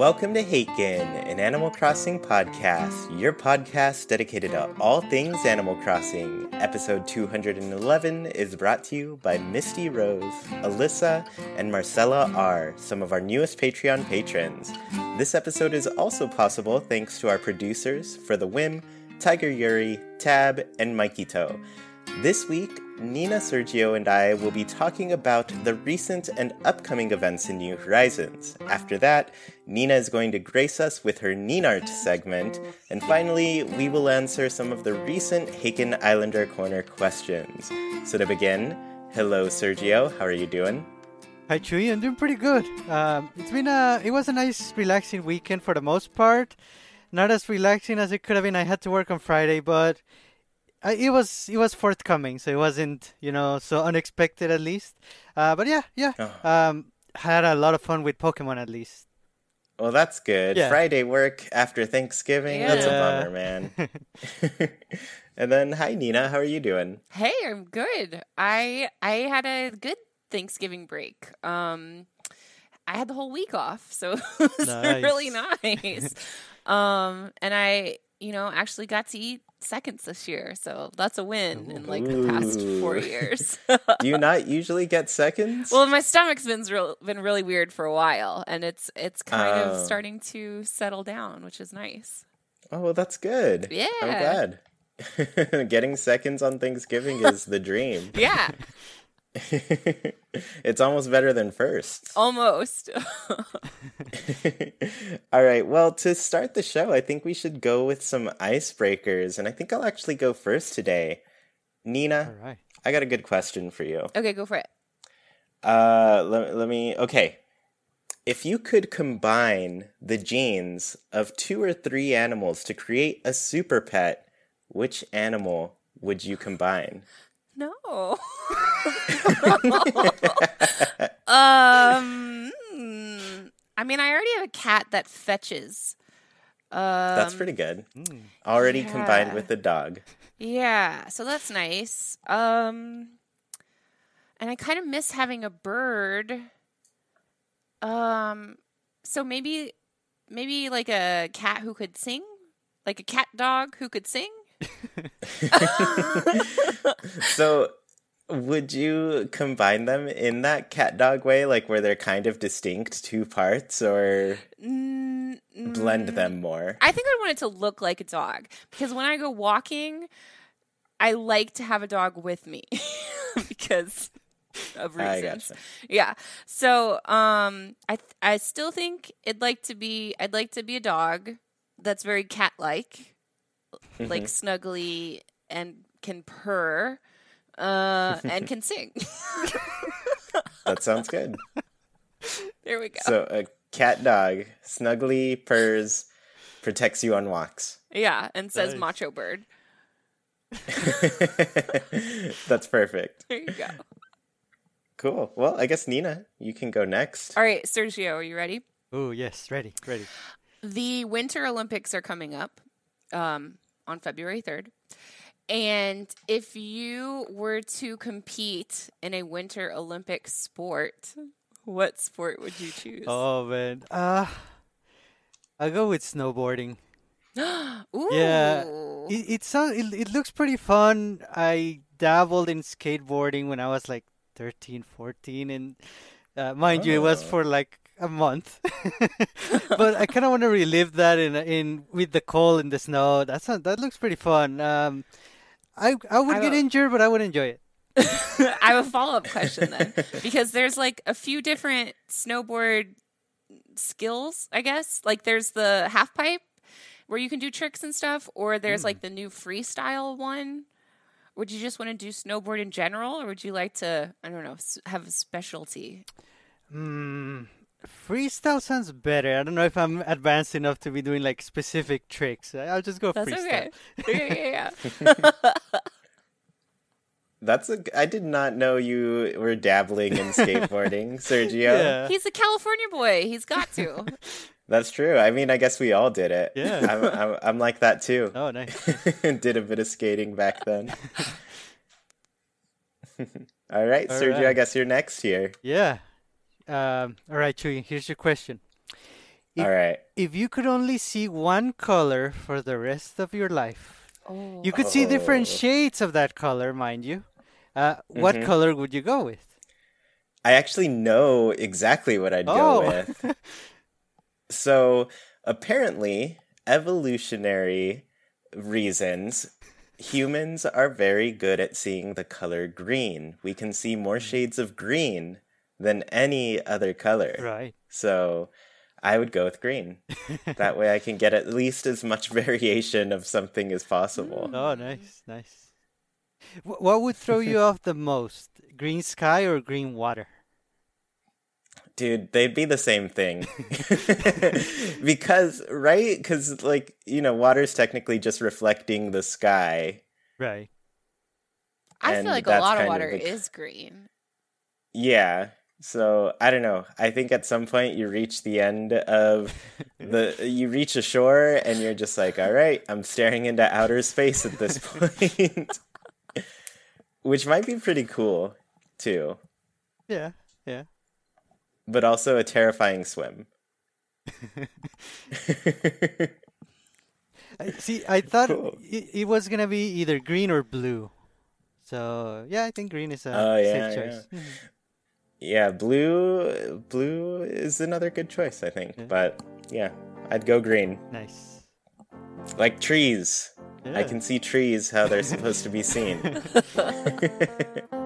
Welcome to Haken, an Animal Crossing podcast, your podcast dedicated to all things Animal Crossing. Episode 211 is brought to you by Misty Rose, Alyssa, and Marcella R., some of our newest Patreon patrons. This episode is also possible thanks to our producers for the Whim, Tiger Yuri, Tab, and Mikey Toe. This week, Nina, Sergio, and I will be talking about the recent and upcoming events in New Horizons. After that, Nina is going to grace us with her Ninart segment. And finally, we will answer some of the recent Haken Islander Corner questions. So to begin, hello, Sergio. How are you doing? Hi, Chewy. I'm doing pretty good. Um, it's been a, it was a nice, relaxing weekend for the most part. Not as relaxing as it could have been. I had to work on Friday, but uh, it was it was forthcoming, so it wasn't you know so unexpected at least. Uh, but yeah, yeah, oh. um, had a lot of fun with Pokemon at least. Well, that's good. Yeah. Friday work after Thanksgiving. Yeah. That's a bummer, man. and then, hi Nina, how are you doing? Hey, I'm good. I I had a good Thanksgiving break. Um, I had the whole week off, so it was nice. really nice. um, and I, you know, actually got to eat seconds this year, so that's a win in like the past four years. Do you not usually get seconds? Well, my stomach's been real, been really weird for a while, and it's it's kind of oh. starting to settle down, which is nice. Oh well, that's good. Yeah, I'm glad. Getting seconds on Thanksgiving is the dream. yeah. it's almost better than first. Almost. All right. Well, to start the show, I think we should go with some icebreakers. And I think I'll actually go first today. Nina, All right. I got a good question for you. Okay, go for it. Uh, let, let me. Okay. If you could combine the genes of two or three animals to create a super pet, which animal would you combine? No. Um, I mean, I already have a cat that fetches. Um, that's pretty good. Mm. Already yeah. combined with the dog. Yeah, so that's nice. Um, and I kind of miss having a bird. Um, so maybe, maybe like a cat who could sing, like a cat dog who could sing. so would you combine them in that cat dog way like where they're kind of distinct two parts or mm, blend them more i think i want it to look like a dog because when i go walking i like to have a dog with me because of reasons. Yeah. So, um, I th- I still think it'd like to be. I'd like to be a dog that's very cat-like, mm-hmm. like snuggly and can purr uh, and can sing. that sounds good. There we go. So a cat dog snuggly purrs, protects you on walks. Yeah, and says nice. macho bird. That's perfect. There you go. Cool. Well, I guess Nina, you can go next. All right, Sergio, are you ready? Oh yes, ready, ready. The Winter Olympics are coming up um, on February third, and if you were to compete in a Winter Olympic sport, what sport would you choose? Oh man, uh, I'll go with snowboarding. Ooh. Yeah, it it, sounds, it it looks pretty fun. I dabbled in skateboarding when I was like 13, 14, and uh, mind oh. you, it was oh. for like a month. but I kind of want to relive that in in with the cold and the snow. That's that looks pretty fun. Um, I I would I get injured, but I would enjoy it. I have a follow up question then, because there's like a few different snowboard skills. I guess like there's the half pipe where you can do tricks and stuff, or there's mm. like the new freestyle one. Would you just want to do snowboard in general, or would you like to I don't know have a specialty? Hmm. Freestyle sounds better. I don't know if I'm advanced enough to be doing like specific tricks. I'll just go freestyle. That's freestyle. Okay. yeah, yeah, yeah. That's a. I did not know you were dabbling in skateboarding, Sergio. Yeah. He's a California boy. He's got to. That's true. I mean, I guess we all did it. Yeah. I'm, I'm, I'm like that too. Oh, nice. did a bit of skating back then. all right, all Sergio. Right. I guess you're next here. Yeah. Um, all right, Chewy, here's your question. If, All right. If you could only see one color for the rest of your life, oh. you could see different oh. shades of that color, mind you. Uh, what mm-hmm. color would you go with? I actually know exactly what I'd oh. go with. so apparently, evolutionary reasons, humans are very good at seeing the color green. We can see more shades of green than any other color. Right. So I would go with green. that way I can get at least as much variation of something as possible. Mm. Oh, nice, nice. What would throw you off the most? Green sky or green water? Dude, they'd be the same thing. because, right? Because, like, you know, water's technically just reflecting the sky. Right. I feel like a lot of water of the... is green. Yeah. So I don't know. I think at some point you reach the end of the you reach a shore and you're just like, all right, I'm staring into outer space at this point. Which might be pretty cool too. Yeah, yeah. But also a terrifying swim. See, I thought cool. it, it, was gonna be either green or blue. So yeah, I think green is a oh, yeah, safe choice. Yeah. Mm-hmm. Yeah, blue blue is another good choice, I think. But yeah, I'd go green. Nice. Like trees. Yeah. I can see trees how they're supposed to be seen.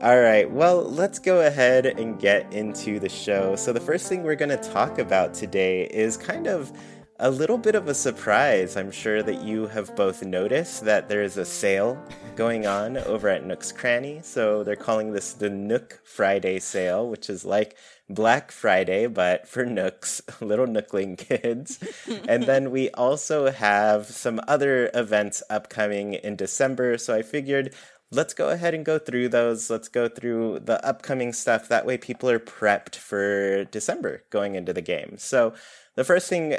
All right, well, let's go ahead and get into the show. So, the first thing we're going to talk about today is kind of a little bit of a surprise. I'm sure that you have both noticed that there's a sale going on over at Nook's Cranny. So, they're calling this the Nook Friday sale, which is like Black Friday, but for Nooks, little Nookling kids. and then we also have some other events upcoming in December. So I figured let's go ahead and go through those. Let's go through the upcoming stuff. That way people are prepped for December going into the game. So the first thing,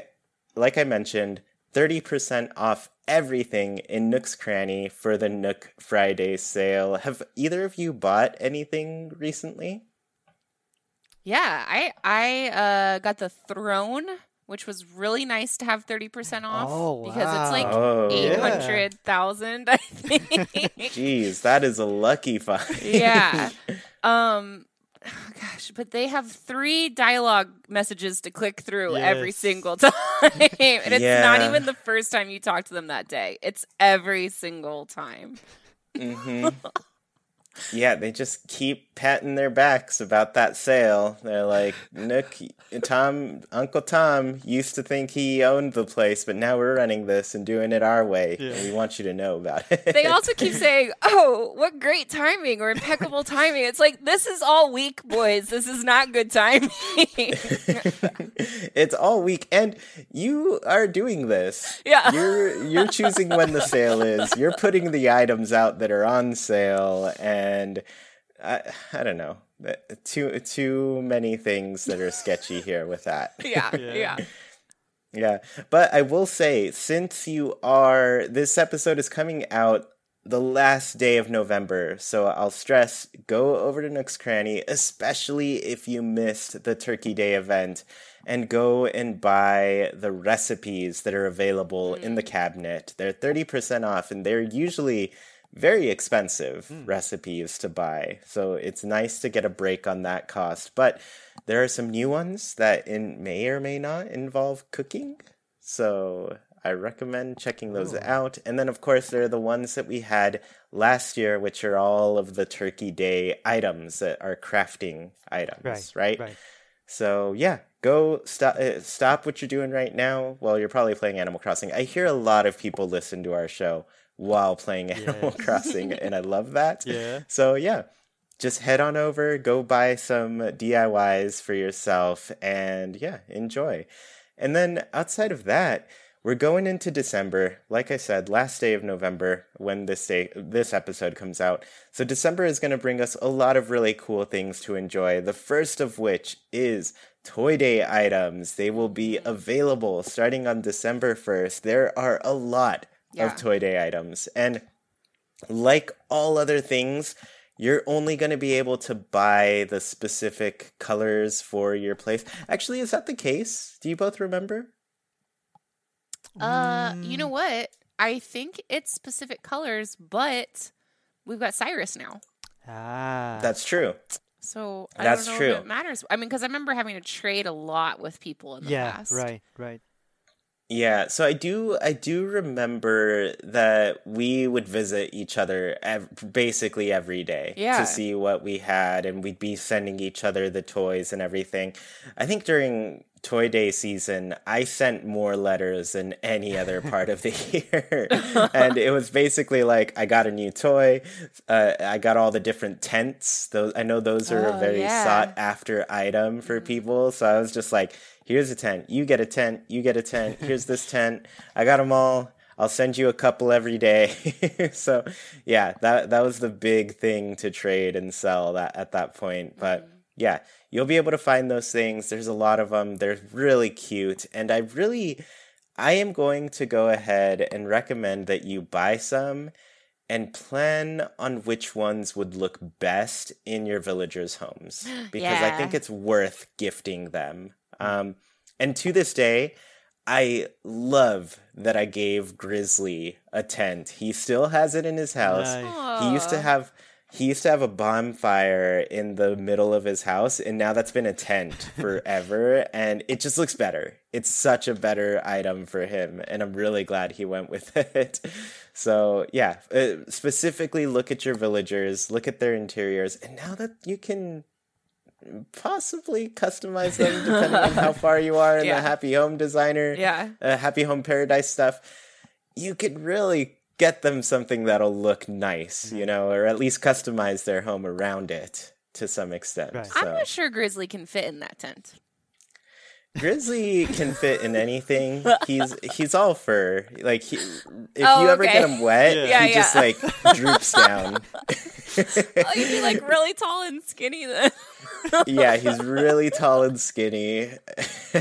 like I mentioned, 30% off everything in Nook's Cranny for the Nook Friday sale. Have either of you bought anything recently? Yeah, I I uh, got the throne, which was really nice to have thirty percent off oh, because it's like oh, eight hundred thousand. Yeah. I think. Jeez, that is a lucky find. yeah. Um. Oh, gosh, but they have three dialogue messages to click through yes. every single time. and it's yeah. not even the first time you talk to them that day. It's every single time. Mm-hmm. Yeah, they just keep patting their backs about that sale. They're like, Nook, Tom, Uncle Tom used to think he owned the place, but now we're running this and doing it our way. Yeah. And we want you to know about it. They also keep saying, oh, what great timing or impeccable timing. It's like, this is all week, boys. This is not good timing. it's all week. And you are doing this. Yeah. You're, you're choosing when the sale is, you're putting the items out that are on sale. And and I, I don't know too too many things that are sketchy here with that. yeah, yeah. Yeah. But I will say, since you are, this episode is coming out the last day of November. So I'll stress go over to Nook's Cranny, especially if you missed the Turkey Day event, and go and buy the recipes that are available mm. in the mm. cabinet. They're 30% off, and they're usually very expensive mm. recipes to buy. So it's nice to get a break on that cost. But there are some new ones that in may or may not involve cooking. So I recommend checking those oh. out. And then of course there are the ones that we had last year, which are all of the Turkey Day items that are crafting items, right? Right. right. So yeah, go stop uh, stop what you're doing right now. Well, you're probably playing Animal Crossing. I hear a lot of people listen to our show while playing Animal Crossing, and I love that. Yeah. So yeah, just head on over, go buy some DIYs for yourself, and yeah, enjoy. And then outside of that, we're going into December. Like I said, last day of November when this day this episode comes out. So December is going to bring us a lot of really cool things to enjoy. The first of which is Toy Day items. They will be available starting on December 1st. There are a lot yeah. of Toy Day items. And like all other things, you're only going to be able to buy the specific colors for your place. Actually, is that the case? Do you both remember? Uh, you know what? I think it's specific colors, but we've got Cyrus now. Ah, That's true. So I That's don't know true. if it matters. I mean, because I remember having to trade a lot with people in the yeah, past. right, right. Yeah, so I do I do remember that we would visit each other ev- basically every day Yeah. to see what we had and we'd be sending each other the toys and everything. I think during Toy Day season, I sent more letters than any other part of the year. and it was basically like I got a new toy, uh, I got all the different tents. Those I know those are a Oh, very yeah. sought after item for people, so I was just like here's a tent. You get a tent. You get a tent. Here's this tent. I got them all. I'll send you a couple every day. so yeah, that that was the big thing to trade and sell that at that point. But mm-hmm. yeah, you'll be able to find those things. There's a lot of them. They're really cute, and I really, I am going to go ahead and recommend that you buy some. And plan on which ones would look best in your villagers' homes because I think it's worth gifting them. Um, and to this day, I love that I gave Grizzly a tent. He still has it in his house. Nice. He used to have he used to have a bonfire in the middle of his house and now that's been a tent forever and it just looks better. It's such a better item for him and I'm really glad he went with it. So, yeah, uh, specifically look at your villagers, look at their interiors and now that you can possibly customize them depending on how far you are in Yeah. the happy home designer Yeah. uh, happy home paradise stuff you could really get them something that'll look nice you know or at least customize their home around it to some extent Right. so I'm not sure Grizzly can fit in that tent. Grizzly can fit in anything he's he's all fur like he, if Oh, you ever okay. get him wet Yeah. he Yeah, just yeah. like droops down Oh, you'd be like really tall and skinny then. yeah, he's really tall and skinny,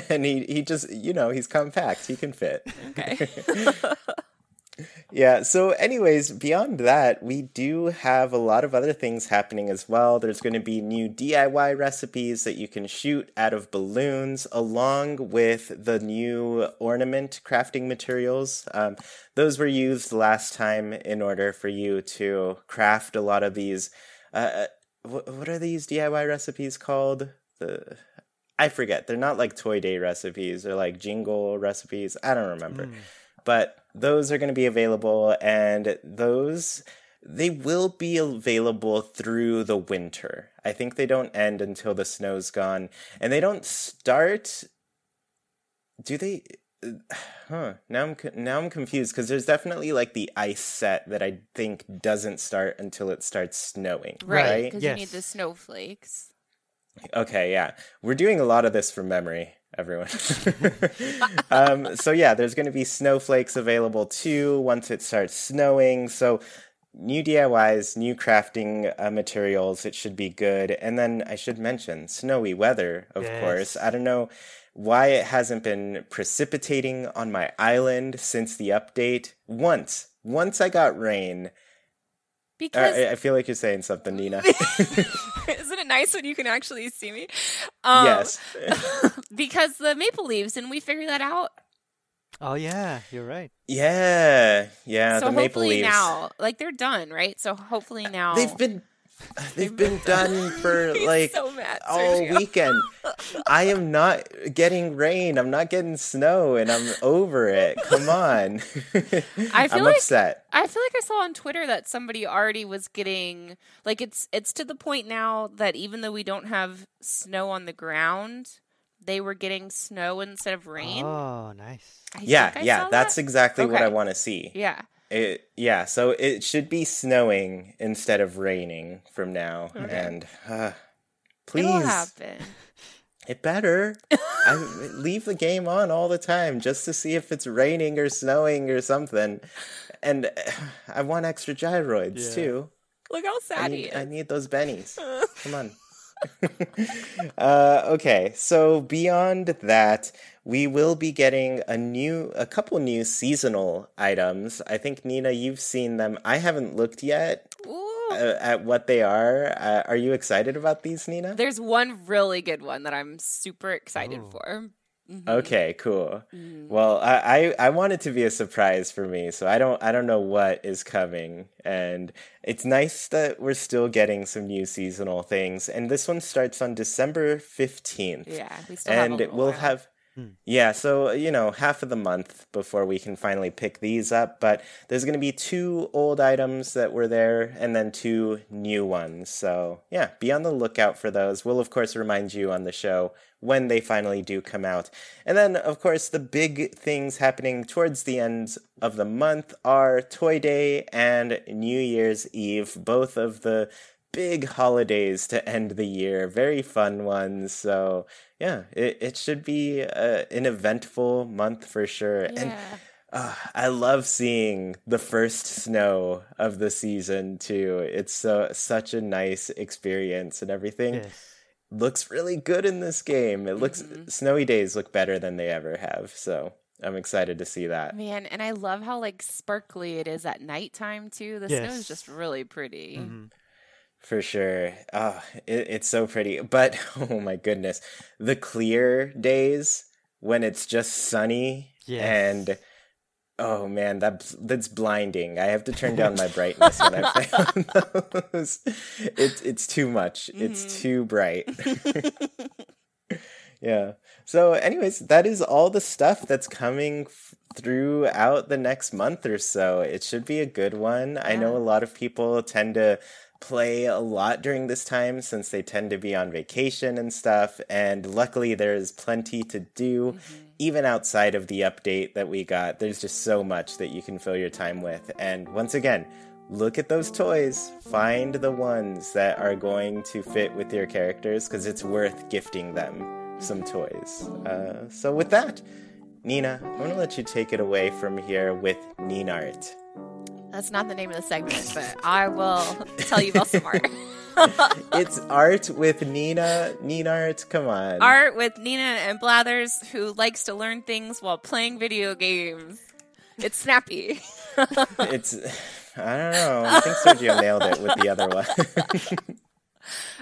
and he he just you know he's compact. He can fit. okay. Yeah. So, anyways, beyond that, we do have a lot of other things happening as well. There's going to be new DIY recipes that you can shoot out of balloons, along with the new ornament crafting materials. Um, those were used last time in order for you to craft a lot of these. Uh, what, what are these DIY recipes called? The I forget. They're not like Toy Day recipes. They're like jingle recipes. I don't remember. But those are going to be available, and those they will be available through the winter. I think they don't end until the snow's gone, and they don't start. Do they? Huh. Now I'm now I'm confused because there's definitely like the ice set that I think doesn't start until it starts snowing. Right. Right. Because you need the snowflakes. Okay, yeah. We're doing a lot of this from memory, everyone. um, so, yeah, there's going to be snowflakes available too once it starts snowing. So, new DIYs, new crafting uh, materials. It should be good. And then I should mention snowy weather, of Yes. course. I don't know why it hasn't been precipitating on my island since the update. Once, once I got rain. Uh, Because I, I feel like you're saying something, Nina. isn't it nice when you can actually see me? Um, yes. because the maple leaves, and we figure that out. Oh yeah, you're right. Yeah, yeah. so the maple hopefully leaves. now, like they're done, right? So hopefully now They've been they've been done for like so all weekend. I am not getting rain. I'm not getting snow, and I'm over it. Come on. I feel I'm like- upset. I feel like I saw on Twitter that somebody already was getting like it's it's to the point now that even though we don't have snow on the ground, they were getting snow instead of rain. Oh, nice. I Yeah, yeah. saw That's that. exactly what I want to see. yeah. It, yeah. So it should be snowing instead of raining from now, and uh, please. It'll happen. It better. I leave the game on all the time just to see if it's raining or snowing or something. And uh, I want extra gyroids Yeah. too. Look how I sad he is. I need those bennies. Come on. uh, okay, so beyond that, we will be getting a new, a couple new seasonal items. I think Nina, you've seen them. I haven't looked yet. Uh, at what they are. Uh, are you excited about these, Nina? There's one really good one that I'm super excited oh. for. Mm-hmm. Okay, cool. Mm-hmm. Well, I, I I want it to be a surprise for me, so I don't I don't know what is coming, and it's nice that we're still getting some new seasonal things. And this one starts on December fifteenth. Yeah, we still and have we'll have Hmm. Hmm. Yeah, so uh, you know, half of the month before we can finally pick these up, but there's going to be two old items that were there and then two new ones. So, yeah, be on the lookout for those. We'll of course remind you on the show when they finally do come out. And then of course, the big things happening towards the end of the month are Toy Day and New Year's Eve, both of the big holidays to end the year, very fun ones. So, yeah, it, it should be uh, an eventful month for sure. Yeah. And uh, I love seeing the first snow of the season too. It's so such a nice experience and everything. Yes. Looks really good in this game. It looks mm-hmm. snowy days look better than they ever have. So I'm excited to see that. Man, and I love how like sparkly it is at nighttime too. The yes. snow is just really pretty. Mm-hmm. For sure. Oh, it, it's so pretty. But oh my goodness, the clear days when it's just sunny yes. and oh man, that that's blinding. I have to turn down my brightness when I play on those. It's it's too much. Mm-hmm. It's too bright. yeah. So, anyways, that is all the stuff that's coming f- throughout the next month or so. It should be a good one. Yeah. I know a lot of people tend to play a lot during this time since they tend to be on vacation and stuff. And luckily, there's plenty to do, mm-hmm. even outside of the update that we got. There's just so much that you can fill your time with. And once again, look at those toys, find the ones that are going to fit with your characters because it's worth gifting them some toys. Uh, so, with that, Nina, I'm going to let you take it away from here with Ninart. That's not the name of the segment, but I will tell you about some art. it's art with Nina. Nina art, come on. Art with Nina and Blathers, who likes to learn things while playing video games. It's snappy. it's, I don't know. I think Sergio nailed it with the other one.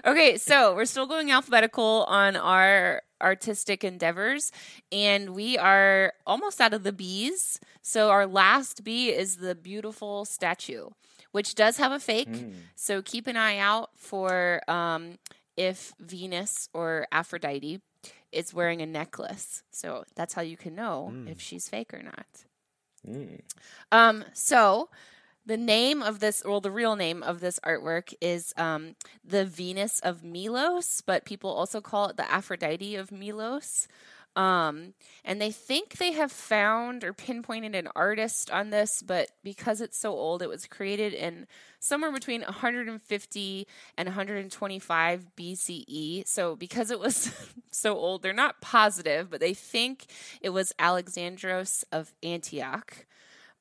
okay, so we're still going alphabetical on our artistic endeavors, and we are almost out of the bees. So our last bee is the beautiful statue, which does have a fake. Mm. So keep an eye out for um, if Venus or Aphrodite is wearing a necklace. So that's how you can know mm. if she's fake or not. Mm. Um, so the name of this, well, the real name of this artwork is um, the Venus of Milos, but people also call it the Aphrodite of Milos. Um, and they think they have found or pinpointed an artist on this, but because it's so old, it was created in somewhere between 150 and 125 BCE. So because it was so old, they're not positive, but they think it was Alexandros of Antioch.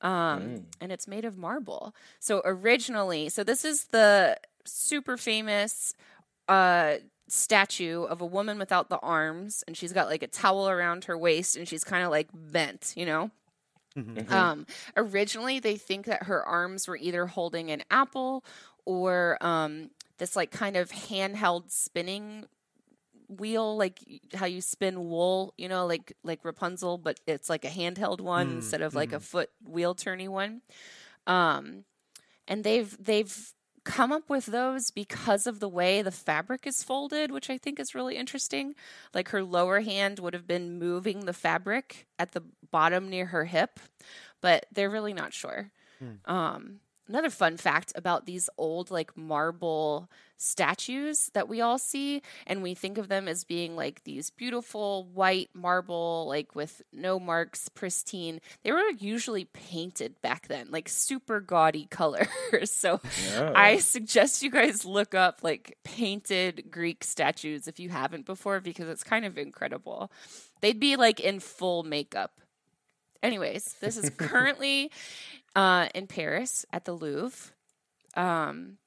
Um, mm. and it's made of marble. So originally, so this is the super famous uh statue of a woman without the arms and she's got like a towel around her waist and she's kind of like bent, you know? Mm-hmm. mm-hmm. Um, originally, they think that her arms were either holding an apple or um, this like kind of handheld spinning wheel, like how you spin wool, you know, like like Rapunzel, but it's like a handheld one mm-hmm. instead of like a mm-hmm. foot wheel turny one. Um, and they've they've come up with those because of the way the fabric is folded, which I think is really interesting. Like her lower hand would have been moving the fabric at the bottom near her hip, but they're really not sure. Hmm. Um, another fun fact about these old like marble statues that we all see and we think of them as being like these beautiful white marble like with no marks pristine. They were usually painted back then like super gaudy colors. So yeah. i suggest you guys look up like painted greek statues if you haven't before because it's kind of incredible. They'd be like in full makeup. Anyways this is currently uh, in paris at the louvre um,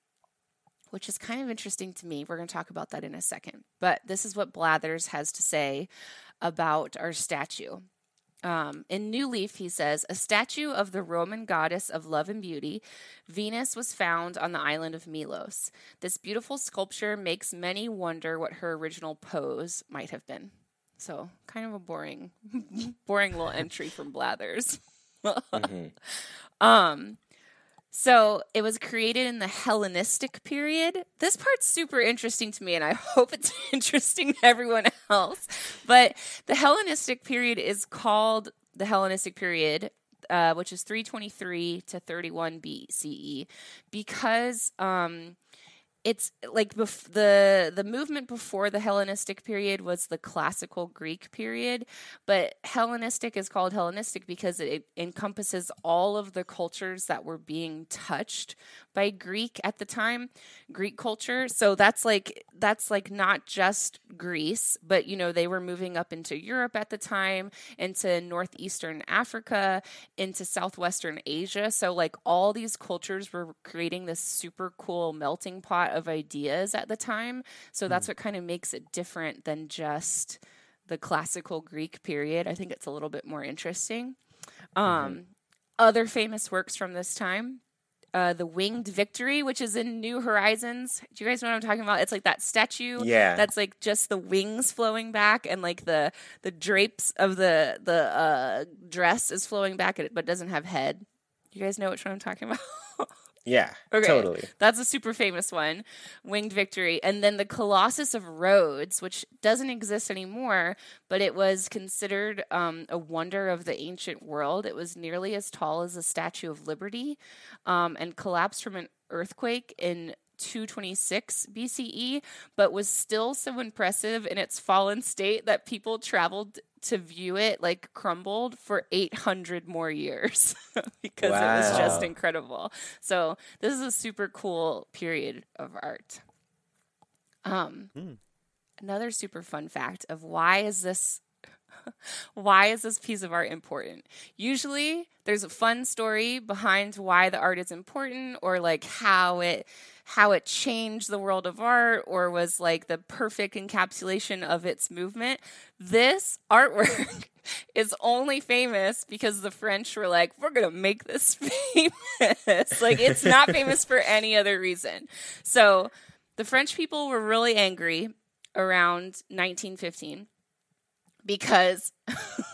which is kind of interesting to me. We're going to talk about that in a second. But this is what Blathers has to say about our statue. Um, in New Leaf, he says, a statue of the Roman goddess of love and beauty, Venus, was found on the island of Milos. This beautiful sculpture makes many wonder what her original pose might have been. So, kind of a boring, boring little entry from Blathers. mm-hmm. Um, so it was created in the Hellenistic period. This part's super interesting to me, and I hope it's interesting to everyone else. But the Hellenistic period is called the Hellenistic period, uh, which is 323 to 31 BCE, because um, it's like bef- the the movement before the Hellenistic period was the classical Greek period, but Hellenistic is called Hellenistic because it, it encompasses all of the cultures that were being touched by Greek at the time, Greek culture. So that's like that's like not just Greece, but you know, they were moving up into Europe at the time, into northeastern Africa, into southwestern Asia. So like all these cultures were creating this super cool melting pot of ideas at the time. So that's mm. what kind of makes it different than just the classical Greek period. I think it's a little bit more interesting. Um, mm-hmm. Other famous works from this time uh, the Winged Victory, which is in New Horizons. Do you guys know what I'm talking about? It's like that statue. Yeah. That's like just the wings flowing back, and like the the drapes of the the uh, dress is flowing back, but doesn't have head. You guys know which one I'm talking about? Yeah, okay. totally. That's a super famous one, Winged Victory. And then the Colossus of Rhodes, which doesn't exist anymore, but it was considered um, a wonder of the ancient world. It was nearly as tall as the Statue of Liberty um, and collapsed from an earthquake in 226 BCE, but was still so impressive in its fallen state that people traveled to view it like crumbled for 800 more years because wow. it was just incredible. So, this is a super cool period of art. Um, hmm. Another super fun fact of why is this why is this piece of art important? Usually there's a fun story behind why the art is important or like how it how it changed the world of art or was like the perfect encapsulation of its movement. This artwork is only famous because the French were like, we're going to make this famous. like, it's not famous for any other reason. So, the French people were really angry around 1915 because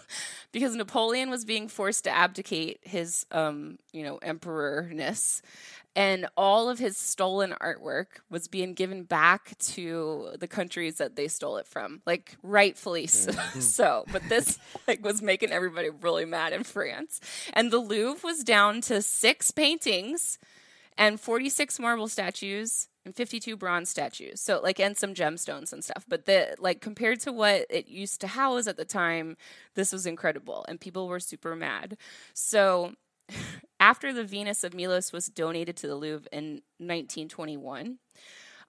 because Napoleon was being forced to abdicate his um, you know, emperorness and all of his stolen artwork was being given back to the countries that they stole it from like rightfully so, mm-hmm. so. but this like was making everybody really mad in france and the louvre was down to six paintings and 46 marble statues and 52 bronze statues. So like and some gemstones and stuff. But the like compared to what it used to house at the time this was incredible and people were super mad. So after the Venus of Milos was donated to the Louvre in 1921,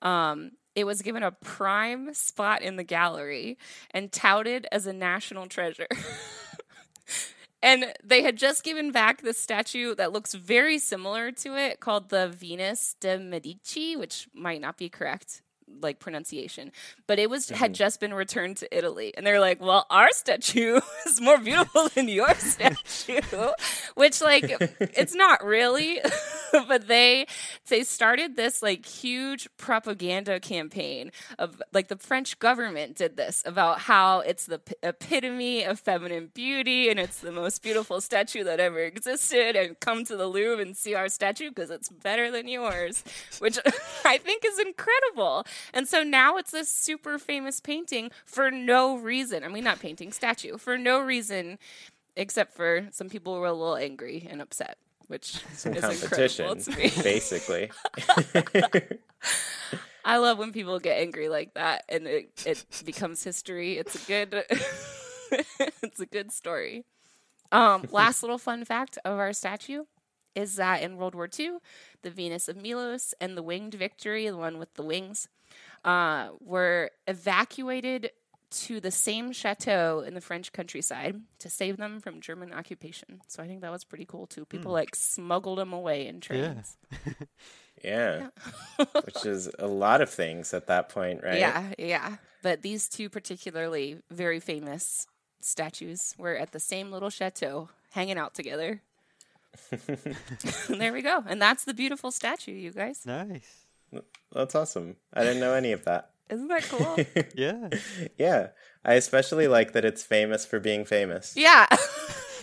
um, it was given a prime spot in the gallery and touted as a national treasure. and they had just given back the statue that looks very similar to it called the Venus de Medici, which might not be correct like pronunciation, but it was mm-hmm. had just been returned to Italy, and they're like, "Well, our statue is more beautiful than your statue," which like it's not really, but they they started this like huge propaganda campaign of like the French government did this about how it's the p- epitome of feminine beauty and it's the most beautiful statue that ever existed, and come to the Louvre and see our statue because it's better than yours, which I think is incredible. And so now it's this super famous painting for no reason. I mean, not painting, statue, for no reason except for some people were a little angry and upset, which some is competition, basically. I love when people get angry like that and it, it becomes history. It's a good it's a good story. Um, last little fun fact of our statue is that in World War II, the Venus of Milos and the Winged Victory, the one with the wings, uh, were evacuated to the same chateau in the French countryside to save them from German occupation. So I think that was pretty cool too. People mm. like smuggled them away in trains. Yeah. yeah. Which is a lot of things at that point, right? Yeah, yeah. But these two particularly very famous statues were at the same little chateau, hanging out together. there we go. And that's the beautiful statue, you guys. Nice. That's awesome. I didn't know any of that. Isn't that cool? yeah. Yeah. I especially like that it's famous for being famous. Yeah.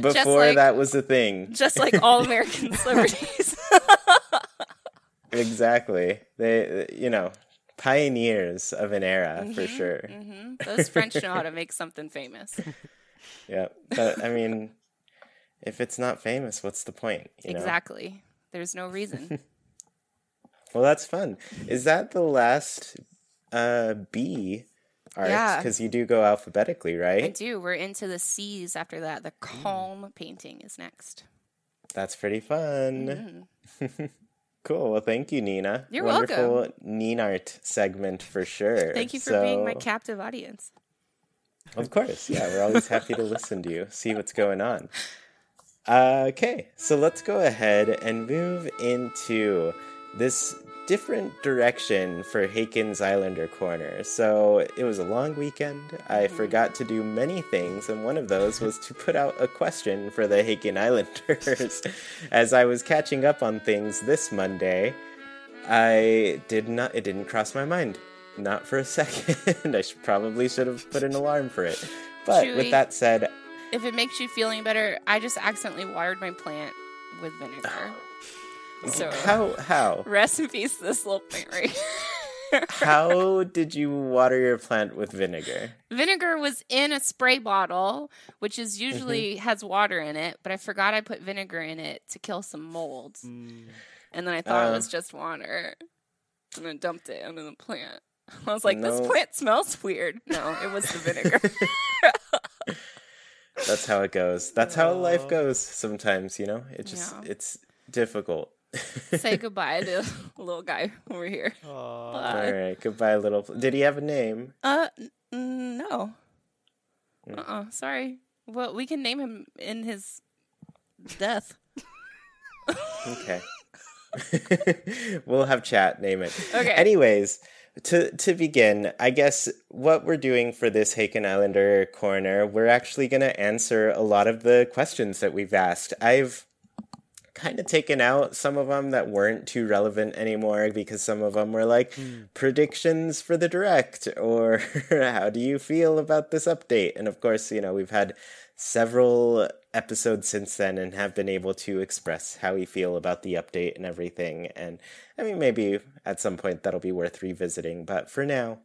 Before like, that was a thing. Just like all American celebrities. exactly. They, you know, pioneers of an era mm-hmm, for sure. Mm-hmm. Those French know how to make something famous. yeah. But I mean, if it's not famous, what's the point? exactly. Know? There's no reason. Well, that's fun. Is that the last uh, B art? Yeah. Because you do go alphabetically, right? I do. We're into the C's after that. The calm mm. painting is next. That's pretty fun. Mm. cool. Well, thank you, Nina. You're Wonderful welcome. Nina art segment for sure. Thank you for so... being my captive audience. Of course. Yeah, we're always happy to listen to you, see what's going on. Uh, okay, so let's go ahead and move into this different direction for Haken's Islander Corner. So it was a long weekend. I mm-hmm. forgot to do many things, and one of those was to put out a question for the Haken Islanders. As I was catching up on things this Monday, I did not, it didn't cross my mind. Not for a second. I should, probably should have put an alarm for it. But Chewy. with that said, if it makes you feeling better, I just accidentally watered my plant with vinegar. So how how rest in peace, this little plant right. how did you water your plant with vinegar? Vinegar was in a spray bottle, which is usually mm-hmm. has water in it, but I forgot I put vinegar in it to kill some molds. Mm. And then I thought uh, it was just water. And then dumped it under the plant. I was like, no. this plant smells weird. No, it was the vinegar. That's how it goes. That's how life goes sometimes, you know? It just yeah. it's difficult. Say goodbye to little guy over here. All right, goodbye, little. Did he have a name? Uh, n- no. Uh, uh sorry. Well, we can name him in his death. okay. we'll have chat. Name it. Okay. Anyways, to to begin, I guess what we're doing for this Haken Islander corner, we're actually going to answer a lot of the questions that we've asked. I've kind of taken out some of them that weren't too relevant anymore because some of them were like mm. predictions for the direct or how do you feel about this update? And of course, you know, we've had several episodes since then and have been able to express how we feel about the update and everything. And I mean, maybe at some point that'll be worth revisiting, but for now,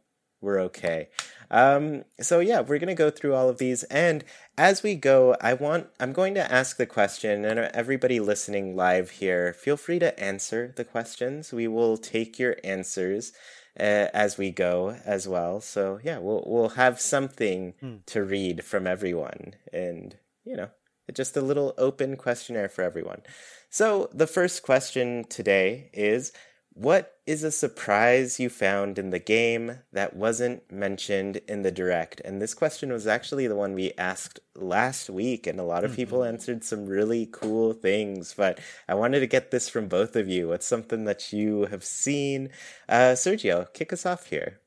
we're okay. Um, so yeah, we're gonna go through all of these, and as we go, I want I'm going to ask the question, and everybody listening live here, feel free to answer the questions. We will take your answers uh, as we go as well. So yeah, we'll we'll have something hmm. to read from everyone, and you know, just a little open questionnaire for everyone. So the first question today is what is a surprise you found in the game that wasn't mentioned in the direct? And this question was actually the one we asked last week, and a lot of mm-hmm. people answered some really cool things. But I wanted to get this from both of you. What's something that you have seen? Uh, Sergio, kick us off here.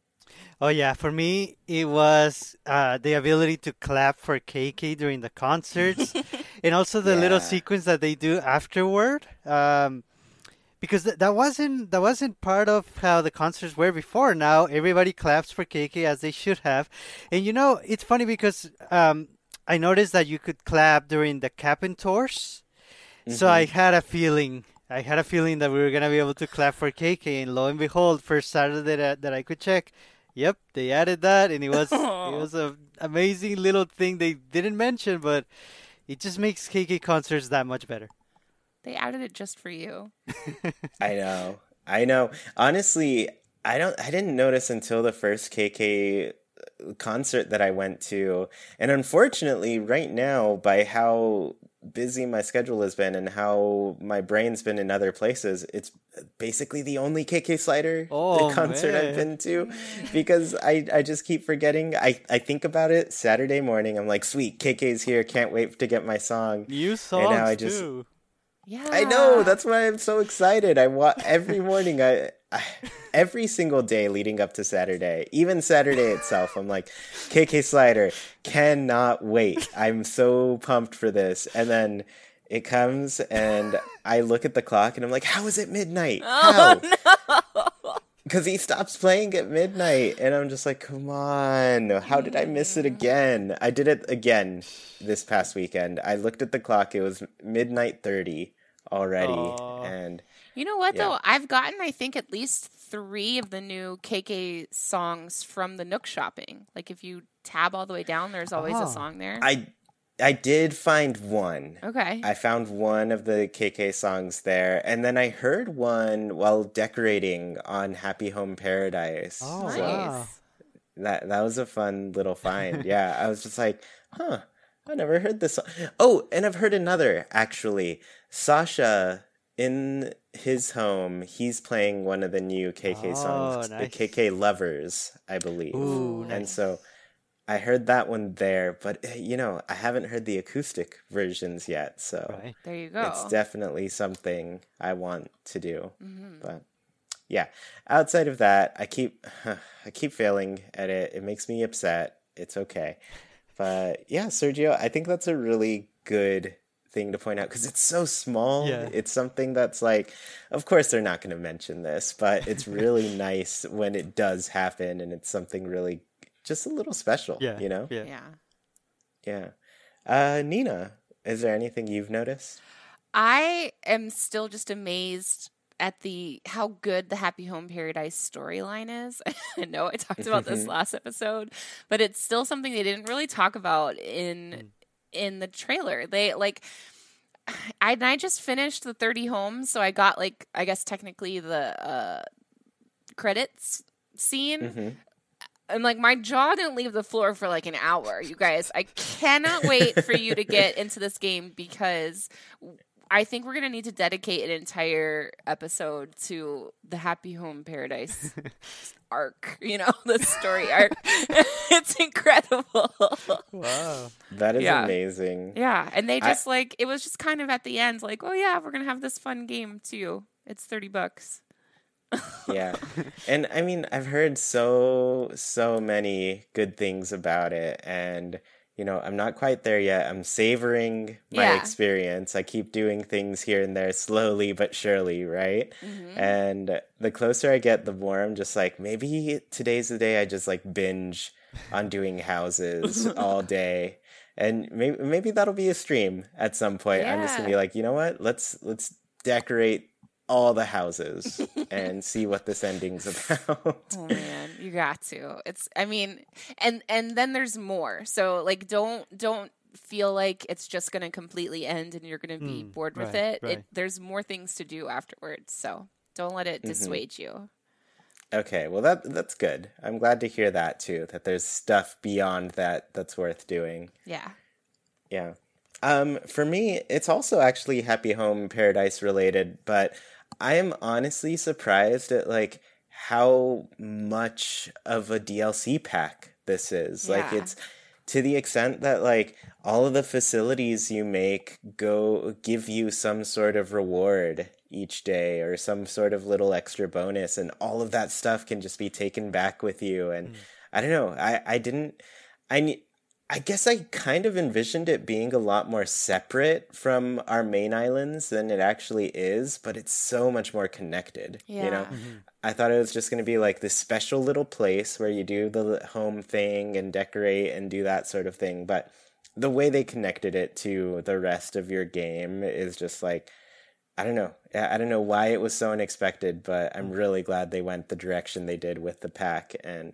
Oh yeah, for me it was uh, the ability to clap for KK during the concerts, and also the yeah. little sequence that they do afterward. Um, because th- that wasn't that wasn't part of how the concerts were before. Now everybody claps for KK as they should have, and you know it's funny because um, I noticed that you could clap during the Cap'n tours, mm-hmm. so I had a feeling. I had a feeling that we were gonna be able to clap for KK, and lo and behold, first Saturday that, that I could check, yep, they added that, and it was it was an amazing little thing they didn't mention, but it just makes KK concerts that much better. They added it just for you. I know. I know. Honestly, I don't I didn't notice until the first KK uh, concert that I went to. And unfortunately, right now by how busy my schedule has been and how my brain's been in other places, it's basically the only KK Slider oh, concert man. I've been to because I, I just keep forgetting. I, I think about it Saturday morning. I'm like, sweet, KK's here. Can't wait to get my song. New songs and now I just, too. Yeah. I know. That's why I'm so excited. I want every morning. I, I, every single day leading up to Saturday, even Saturday itself. I'm like, KK Slider cannot wait. I'm so pumped for this. And then it comes, and I look at the clock, and I'm like, how is it midnight? Oh, how? Oh, no because he stops playing at midnight and i'm just like come on how did i miss it again i did it again this past weekend i looked at the clock it was midnight 30 already Aww. and you know what yeah. though i've gotten i think at least three of the new kk songs from the nook shopping like if you tab all the way down there's always oh. a song there i I did find one. Okay. I found one of the KK songs there, and then I heard one while decorating on Happy Home Paradise. Oh, so nice. That that was a fun little find. yeah, I was just like, huh, I never heard this song. Oh, and I've heard another actually. Sasha in his home, he's playing one of the new KK oh, songs, nice. the KK Lovers, I believe. Ooh, and so I heard that one there, but eh, you know, I haven't heard the acoustic versions yet. So right. there you go. It's definitely something I want to do. Mm-hmm. But yeah, outside of that, I keep I keep failing at it. It makes me upset. It's okay. But yeah, Sergio, I think that's a really good thing to point out because it's so small. Yeah. It's something that's like, of course, they're not going to mention this, but it's really nice when it does happen and it's something really just a little special. Yeah. You know? Yeah. Yeah. Yeah. Uh, Nina, is there anything you've noticed? I am still just amazed at the how good the Happy Home Paradise storyline is. I know I talked about this last episode, but it's still something they didn't really talk about in mm. in the trailer. They like I and I just finished the 30 homes, so I got like I guess technically the uh credits scene. Mm-hmm and like my jaw didn't leave the floor for like an hour you guys i cannot wait for you to get into this game because i think we're going to need to dedicate an entire episode to the happy home paradise arc you know the story arc it's incredible wow that is yeah. amazing yeah and they just I... like it was just kind of at the end like oh yeah we're going to have this fun game too it's 30 bucks yeah. And I mean, I've heard so, so many good things about it. And, you know, I'm not quite there yet. I'm savoring my yeah. experience. I keep doing things here and there slowly but surely, right? Mm-hmm. And the closer I get, the more I'm just like, maybe today's the day I just like binge on doing houses all day. And maybe maybe that'll be a stream at some point. Yeah. I'm just gonna be like, you know what? Let's let's decorate all the houses and see what this ending's about. oh man, you got to. It's I mean, and and then there's more. So like don't don't feel like it's just going to completely end and you're going to be mm, bored with right, it. Right. it. There's more things to do afterwards. So don't let it mm-hmm. dissuade mm-hmm. you. Okay, well that that's good. I'm glad to hear that too. That there's stuff beyond that that's worth doing. Yeah. Yeah. Um, for me, it's also actually Happy Home Paradise related, but I am honestly surprised at like how much of a DLC pack this is. Yeah. Like it's to the extent that like all of the facilities you make go give you some sort of reward each day or some sort of little extra bonus and all of that stuff can just be taken back with you and mm. I don't know. I I didn't I I guess I kind of envisioned it being a lot more separate from our main islands than it actually is, but it's so much more connected. Yeah. You know, mm-hmm. I thought it was just going to be like this special little place where you do the home thing and decorate and do that sort of thing. But the way they connected it to the rest of your game is just like, I don't know. I don't know why it was so unexpected, but I'm mm-hmm. really glad they went the direction they did with the pack. And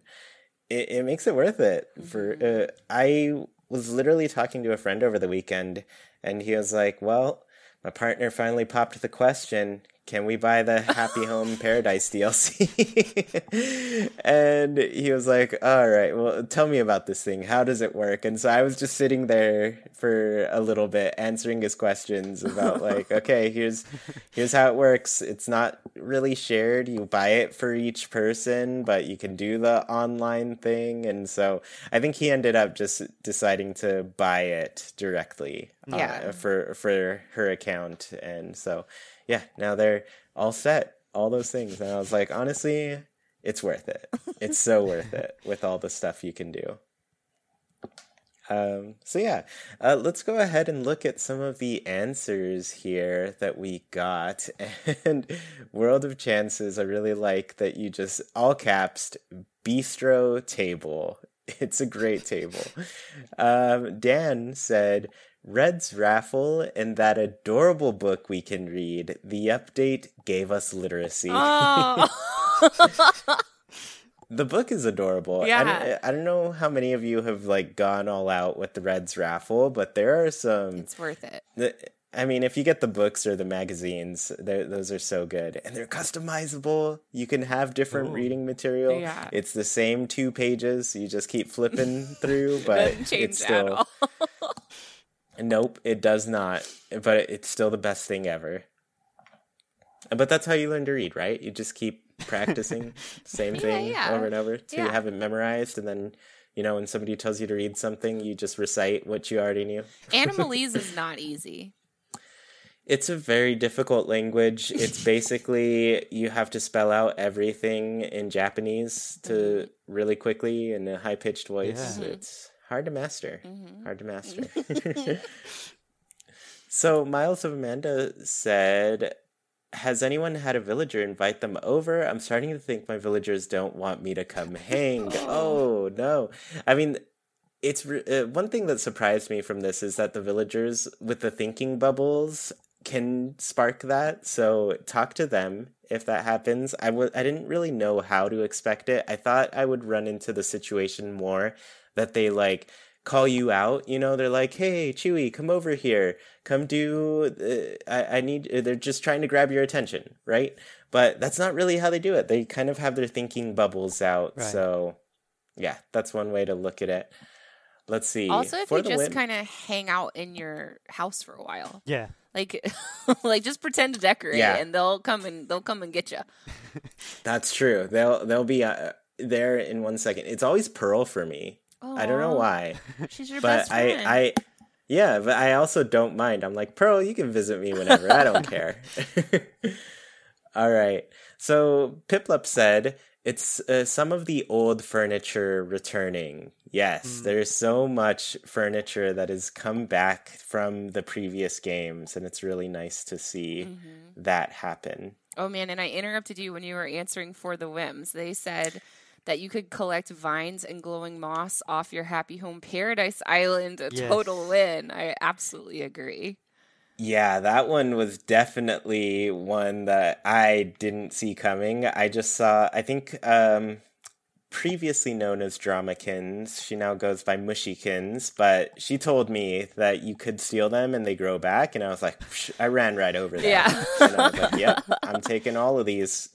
it, it makes it worth it. For mm-hmm. uh, I was literally talking to a friend over the weekend, and he was like, "Well, my partner finally popped the question: can we buy the Happy Home Paradise DLC? and he was like, all right, well, tell me about this thing. How does it work? And so I was just sitting there for a little bit answering his questions about like, okay, here's here's how it works. It's not really shared. You buy it for each person, but you can do the online thing. And so I think he ended up just deciding to buy it directly uh, yeah. for for her account. And so yeah, now they're all set, all those things. And I was like, honestly, it's worth it. It's so worth it with all the stuff you can do. Um, so yeah, uh, let's go ahead and look at some of the answers here that we got. And World of Chances, I really like that you just all capsed bistro table. It's a great table. Um, Dan said Redd's raffle and that adorable book we can read. The update gave us literacy. Oh. the book is adorable. Yeah. I don't, I don't, know how many of you have like gone all out with the Redd's raffle, but there are some. It's worth it. The, I mean, if you get the books or the magazines, those are so good, and they're customizable. You can have different Ooh. reading material. Yeah. It's the same two pages. You just keep flipping through, but it's still. Nope, it does not. But it's still the best thing ever. But that's how you learn to read, right? You just keep practicing same thing yeah, yeah. over and over till yeah. you have it memorized, and then you know when somebody tells you to read something, you just recite what you already knew. Animalese is not easy. It's a very difficult language. It's basically you have to spell out everything in Japanese to mm-hmm. really quickly in a high pitched voice. Yeah. It's hard to master. Mm-hmm. Hard to master. so Miles of Amanda said, "Has anyone had a villager invite them over? I'm starting to think my villagers don't want me to come hang. oh no! I mean." It's uh, one thing that surprised me from this is that the villagers with the thinking bubbles can spark that. So talk to them if that happens. I w- I didn't really know how to expect it. I thought I would run into the situation more that they like call you out. You know, they're like, "Hey, Chewy, come over here. Come do. Uh, I, I need." Uh, they're just trying to grab your attention, right? But that's not really how they do it. They kind of have their thinking bubbles out. Right. So, yeah, that's one way to look at it. Let's see. Also, if for you just kind of hang out in your house for a while, yeah, like, like just pretend to decorate, yeah. and they'll come and they'll come and get you. That's true. They'll they'll be uh, there in one second. It's always Pearl for me. Aww. I don't know why. She's your but best friend. I, I, yeah, but I also don't mind. I'm like, Pearl, you can visit me whenever. I don't care. All right. So Piplup said, it's uh, some of the old furniture returning. Yes, mm. there's so much furniture that has come back from the previous games, and it's really nice to see mm-hmm. that happen. Oh man, and I interrupted you when you were answering for the whims. They said that you could collect vines and glowing moss off your Happy Home Paradise Island. A yes. total win. I absolutely agree. Yeah, that one was definitely one that I didn't see coming. I just saw, I think, um, previously known as Dramakins. She now goes by Mushikins, but she told me that you could steal them and they grow back, and I was like, I ran right over that. Yeah, and I was like, Yep, I'm taking all of these.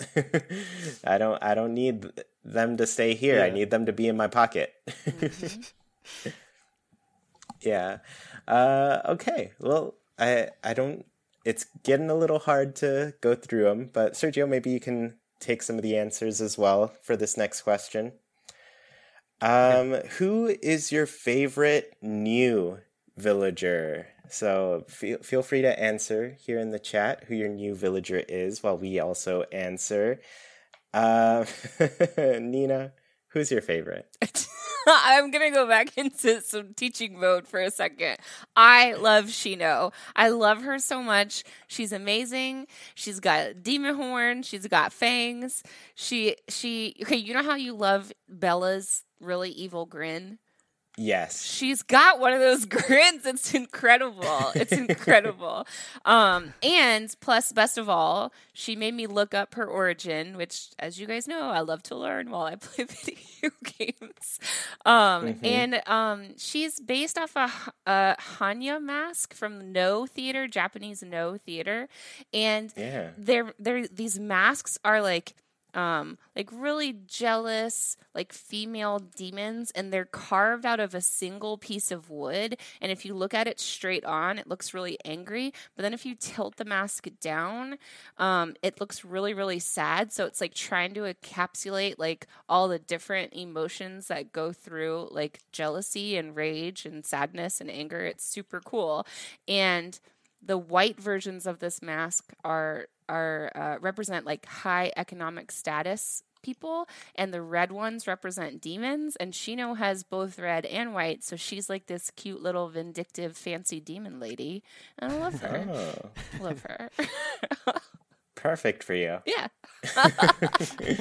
I don't, I don't need them to stay here. Yeah. I need them to be in my pocket. Mm-hmm. yeah. Uh, okay. Well, I, I don't. It's getting a little hard to go through them, but Sergio, maybe you can take some of the answers as well for this next question. Um, who is your favorite new villager? So feel feel free to answer here in the chat who your new villager is, while we also answer. Uh, Nina, who's your favorite? I'm gonna go back into some teaching mode for a second. I love Shino. I love her so much. She's amazing. She's got demon horn. She's got fangs. She she okay. You know how you love Bella's really evil grin. Yes. She's got one of those grids. It's incredible. It's incredible. um, and plus, best of all, she made me look up her origin, which, as you guys know, I love to learn while I play video games. Um, mm-hmm. And um, she's based off a, a Hannya mask from Noh Theater, Japanese Noh Theater. And yeah. they're, they're, these masks are like um, like really jealous, like female demons, and they're carved out of a single piece of wood. And if you look at it straight on, it looks really angry. But then if you tilt the mask down, um, it looks really, really sad. So it's like trying to encapsulate like all the different emotions that go through like jealousy and rage and sadness and anger. It's super cool. And the white versions of this mask are are uh, represent like high economic status people and the red ones represent demons and Shino has both red and white so she's like this cute little vindictive fancy demon lady and I love her. Oh. love her. Perfect for you. Yeah.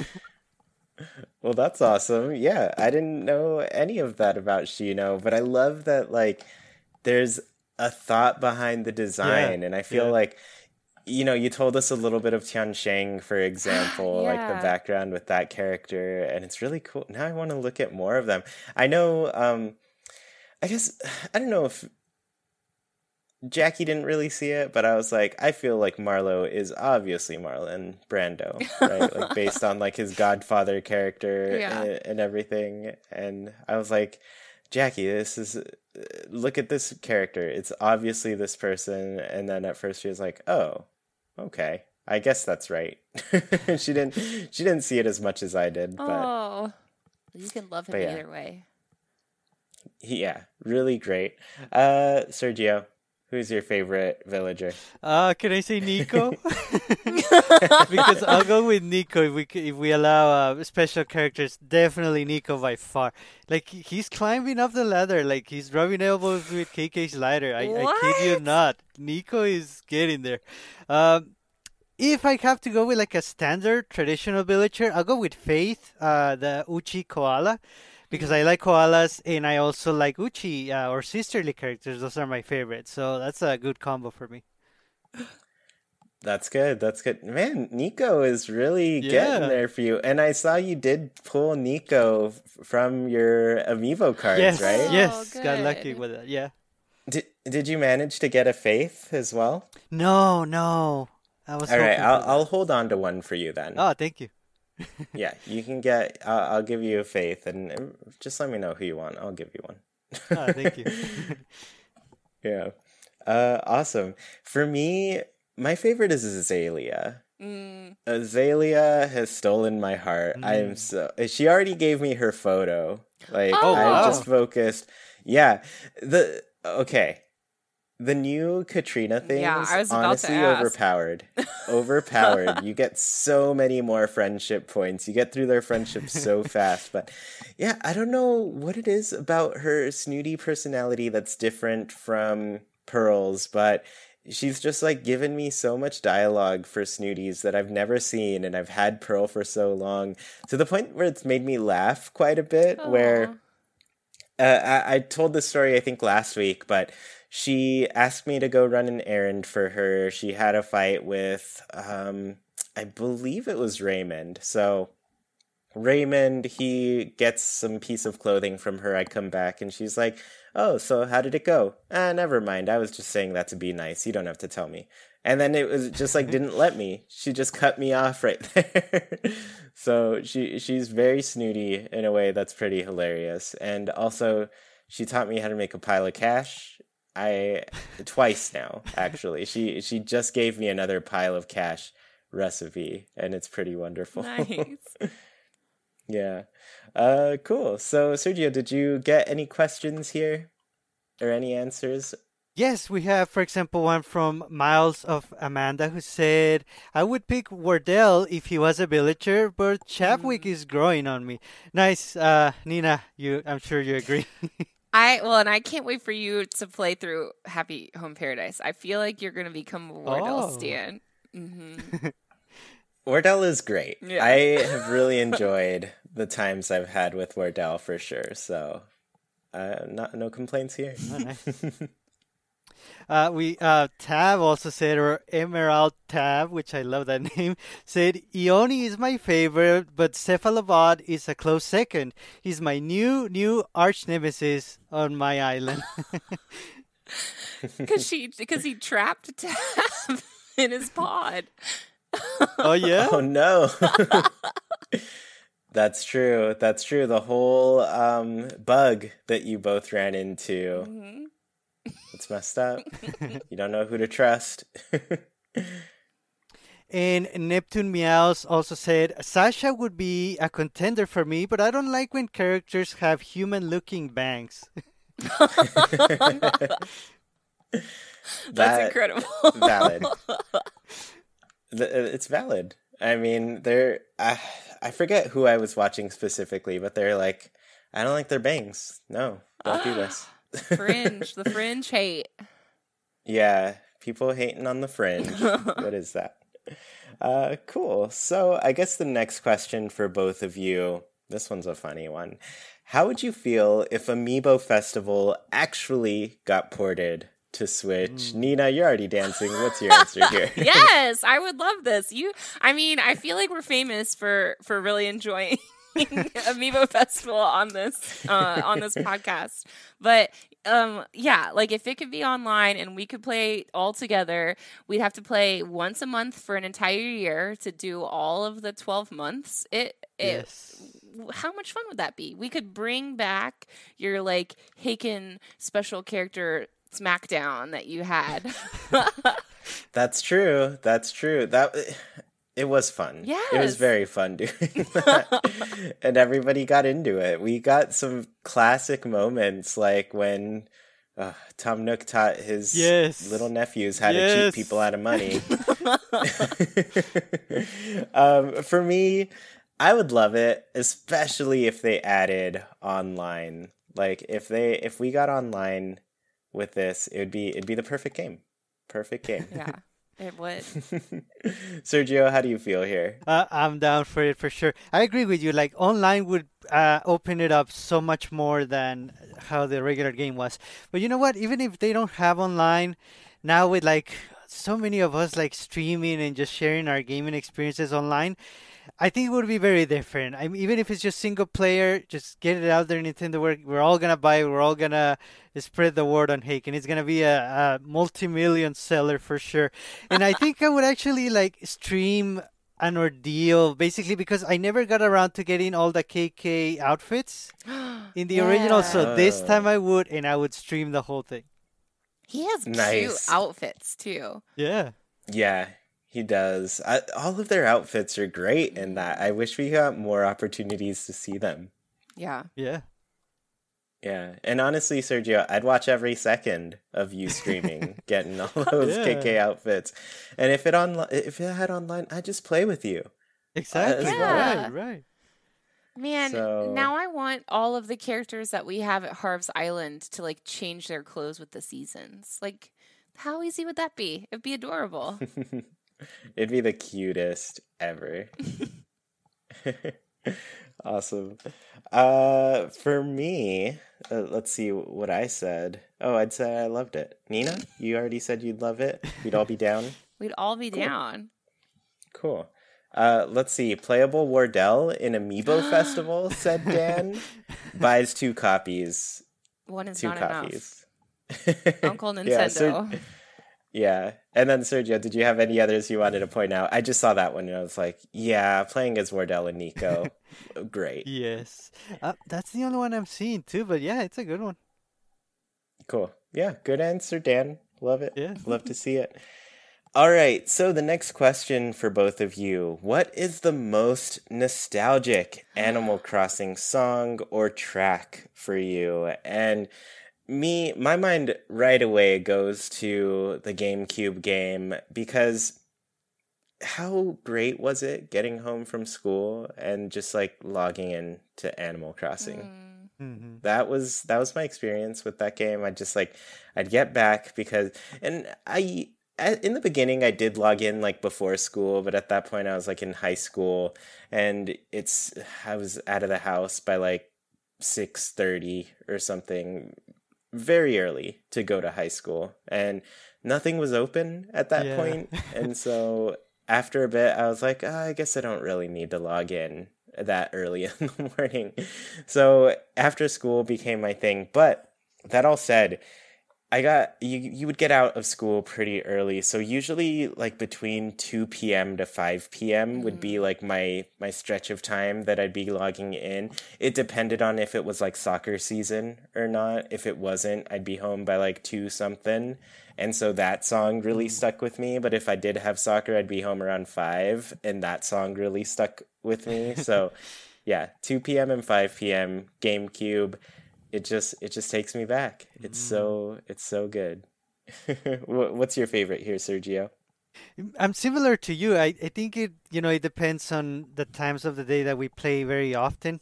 well, that's awesome. Yeah, I didn't know any of that about Shino, but I love that like there's a thought behind the design yeah. and I feel yeah. like you know, you told us a little bit of Tian Sheng, for example, yeah. like the background with that character, and it's really cool. Now I want to look at more of them. I know, um, I guess, I don't know if Jackie didn't really see it, but I was like, I feel like Marlo is obviously Marlon Brando, right? like based on like his Godfather character yeah. and, and everything. And I was like, Jackie, this is look at this character. It's obviously this person. And then at first she was like, oh, okay, I guess that's right. she didn't she didn't see it as much as I did. But, oh, you can love him either way. Yeah, really great. Uh, Sergio, Who's your favorite villager? Uh, can I say Niko? because I'll go with Niko if we if we allow uh, special characters. Definitely Niko by far. Like he's climbing up the ladder, like he's rubbing elbows with KK Slider. I, I kid you not. Niko is getting there. Um, if I have to go with like a standard traditional villager, I'll go with Faith, uh, the Uchi koala because I like koalas and I also like uchi uh, or sisterly characters. Those are my favorites. So that's a good combo for me. That's good. That's good. Man, Niko is really yeah. getting there for you. And I saw you did pull Niko from your amiibo cards, yes. right? Yes, oh, got lucky with it. Yeah. Did Did you manage to get a faith as well? No, no. I was All right, I'll I'll hold on to one for you then. Oh, thank you yeah, you can get. Uh, I'll give you a faith, and just let me know who you want. I'll give you one. oh, thank you. yeah, uh, awesome. For me, my favorite is Azalea. Mm. Azalea has stolen my heart. Mm. I am so. She already gave me her photo. Like oh, I'm wow. just focused. Yeah. The okay the new Katrina things yeah, I was honestly overpowered. overpowered. You get so many more friendship points. You get through their friendship so fast. But yeah, I don't know what it is about her snooty personality that's different from Pearl's, but she's just like given me so much dialogue for snooties that I've never seen and I've had Pearl for so long to the point where it's made me laugh quite a bit Aww. where uh, I, I told this story I think last week, but she asked me to go run an errand for her. She had a fight with, um, I believe it was Raymond. So Raymond, he gets some piece of clothing from her. I come back and she's like, Oh, so how did it go? Ah, never mind. I was just saying that to be nice. You don't have to tell me. And then it was just like didn't let me. She just cut me off right there. so she she's very snooty in a way that's pretty hilarious. And also she taught me how to make a pile of cash I twice now actually. she she just gave me another pile of cash recipe and it's pretty wonderful. Nice. yeah. Uh cool. So Sergio, did you get any questions here or any answers? Yes, we have, for example, one from Miles of Amanda who said, I would pick Wardell if he was a villager, but Chapwick mm. is growing on me. Nice, uh, Nina, you I'm sure you agree. I well, and I can't wait for you to play through Happy Home Paradise. I feel like you're going to become a Wardell oh. stan. Mm-hmm. Wardell is great. Yeah. I have really enjoyed the times I've had with Wardell for sure. So, uh, not no complaints here. Uh, we uh, Tab also said, or Emerald Tab, which I love that name, said Ione is my favorite, but Cephalobot is a close second. He's my new new arch nemesis on my island. Because she because he trapped Tab in his pod. oh yeah. Oh no. That's true. That's true. The whole um, bug that you both ran into. Mm-hmm. It's messed up. you don't know who to trust. and Neptune Meows also said Sasha would be a contender for me, but I don't like when characters have human looking bangs. That's incredible. valid. Uh, it's valid. I mean, they're. I, I forget who I was watching specifically, but they're like, I don't like their bangs. No, don't do this. Fringe, the fringe hate. Yeah, people hating on the fringe. what is that? Uh, cool. So I guess the next question for both of you. This one's a funny one. How would you feel if Amiibo Festival actually got ported to Switch. Mm. Nina, you're already dancing. What's your answer here? yes, I would love this. You I mean, I feel like we're famous for for really enjoying Amiibo Festival on this uh, on this podcast. But um, yeah, like if it could be online and we could play all together, we'd have to play once a month for an entire year to do all of the twelve months. It, it yes. How much fun would that be? We could bring back your like Haken special character SmackDown that you had. That's true. That's true. That it was fun. Yeah, It was very fun doing that. and everybody got into it. We got some classic moments like when uh, Tom Nook taught his yes. little nephews how yes. to cheat people out of money. um, for me, I would love it, especially if they added online. Like if they if we got online with this, it would be it'd be the perfect game. Perfect game. Yeah. It would. Sergio, how do you feel here? Uh, I'm down for it for sure. I agree with you. Like online would uh, open it up so much more than how the regular game was. But you know what? Even if they don't have online, now with like so many of us like streaming and just sharing our gaming experiences online, I think it would be very different. I mean, even if it's just single player, just get it out there. Nintendo, we're, we're all gonna buy. It. We're all gonna spread the word on Haken. It's gonna be a, a multi-million seller for sure. And I think I would actually like stream an ordeal, basically because I never got around to getting all the KK outfits in the yeah. original. So this time I would, and I would stream the whole thing. He has nice. cute outfits too. Yeah. Yeah, he does. I, all of their outfits are great in that. I wish we got more opportunities to see them. Yeah. Yeah. Yeah. And honestly, Sergio, I'd watch every second of you streaming, getting all those yeah. KK outfits. And if it on if it had online, I'd just play with you. Exactly. Uh, yeah. Right, right. Man, so... now I want all of the characters that we have at Harv's Island to like change their clothes with the seasons. Like, how easy would that be? It'd be adorable. It'd be the cutest ever. awesome. Uh, for me, uh, let's see what I said. Oh, I'd say I loved it. Nina, you already said you'd love it. We'd all be down. We'd all be cool. down. Cool. Uh, let's see. Playable Wardell in Amiibo Festival, said Dan. Buys two copies. One is two not copies. enough. Uncle Nintendo. yeah, so, yeah. And then Sergio, did you have any others you wanted to point out? I just saw that one and I was like, yeah, playing as Wardell and Niko. Great. Yes. Uh, that's the only one I'm seeing too, but yeah, it's a good one. Cool. Yeah, good answer, Dan. Love it. Yeah. Love to see it. All right, so the next question for both of you What is the most nostalgic Animal Crossing song or track for you? And me, my mind right away goes to the GameCube game because how great was it getting home from school and just like logging in to Animal Crossing? Mm. Mm-hmm. That was that was my experience with that game. I just like I'd get back because and I in the beginning I did log in like before school, but at that point I was like in high school and it's I was out of the house by like 6:30 or something very early to go to high school and nothing was open at that yeah. point. and so after a bit I was like, oh, I guess I don't really need to log in that early in the morning. So after school became my thing, but that all said, I got you you would get out of school pretty early. So usually like between 2 p.m. to 5 p.m. Mm-hmm. would be mm. like my my stretch of time that I'd be logging in. It depended on if it was like soccer season or not. If it wasn't, I'd be home by like 2 something. And so that song really mm-hmm. stuck with me, but if I did have soccer, I'd be home around 5 and that song really stuck with me. So yeah, 2 p.m. and 5 p.m. GameCube it just it just takes me back. It's mm. so it's so good. What's your favorite here, Sergio? I'm similar to you. I, I think it you know it depends on the times of the day that we play very often.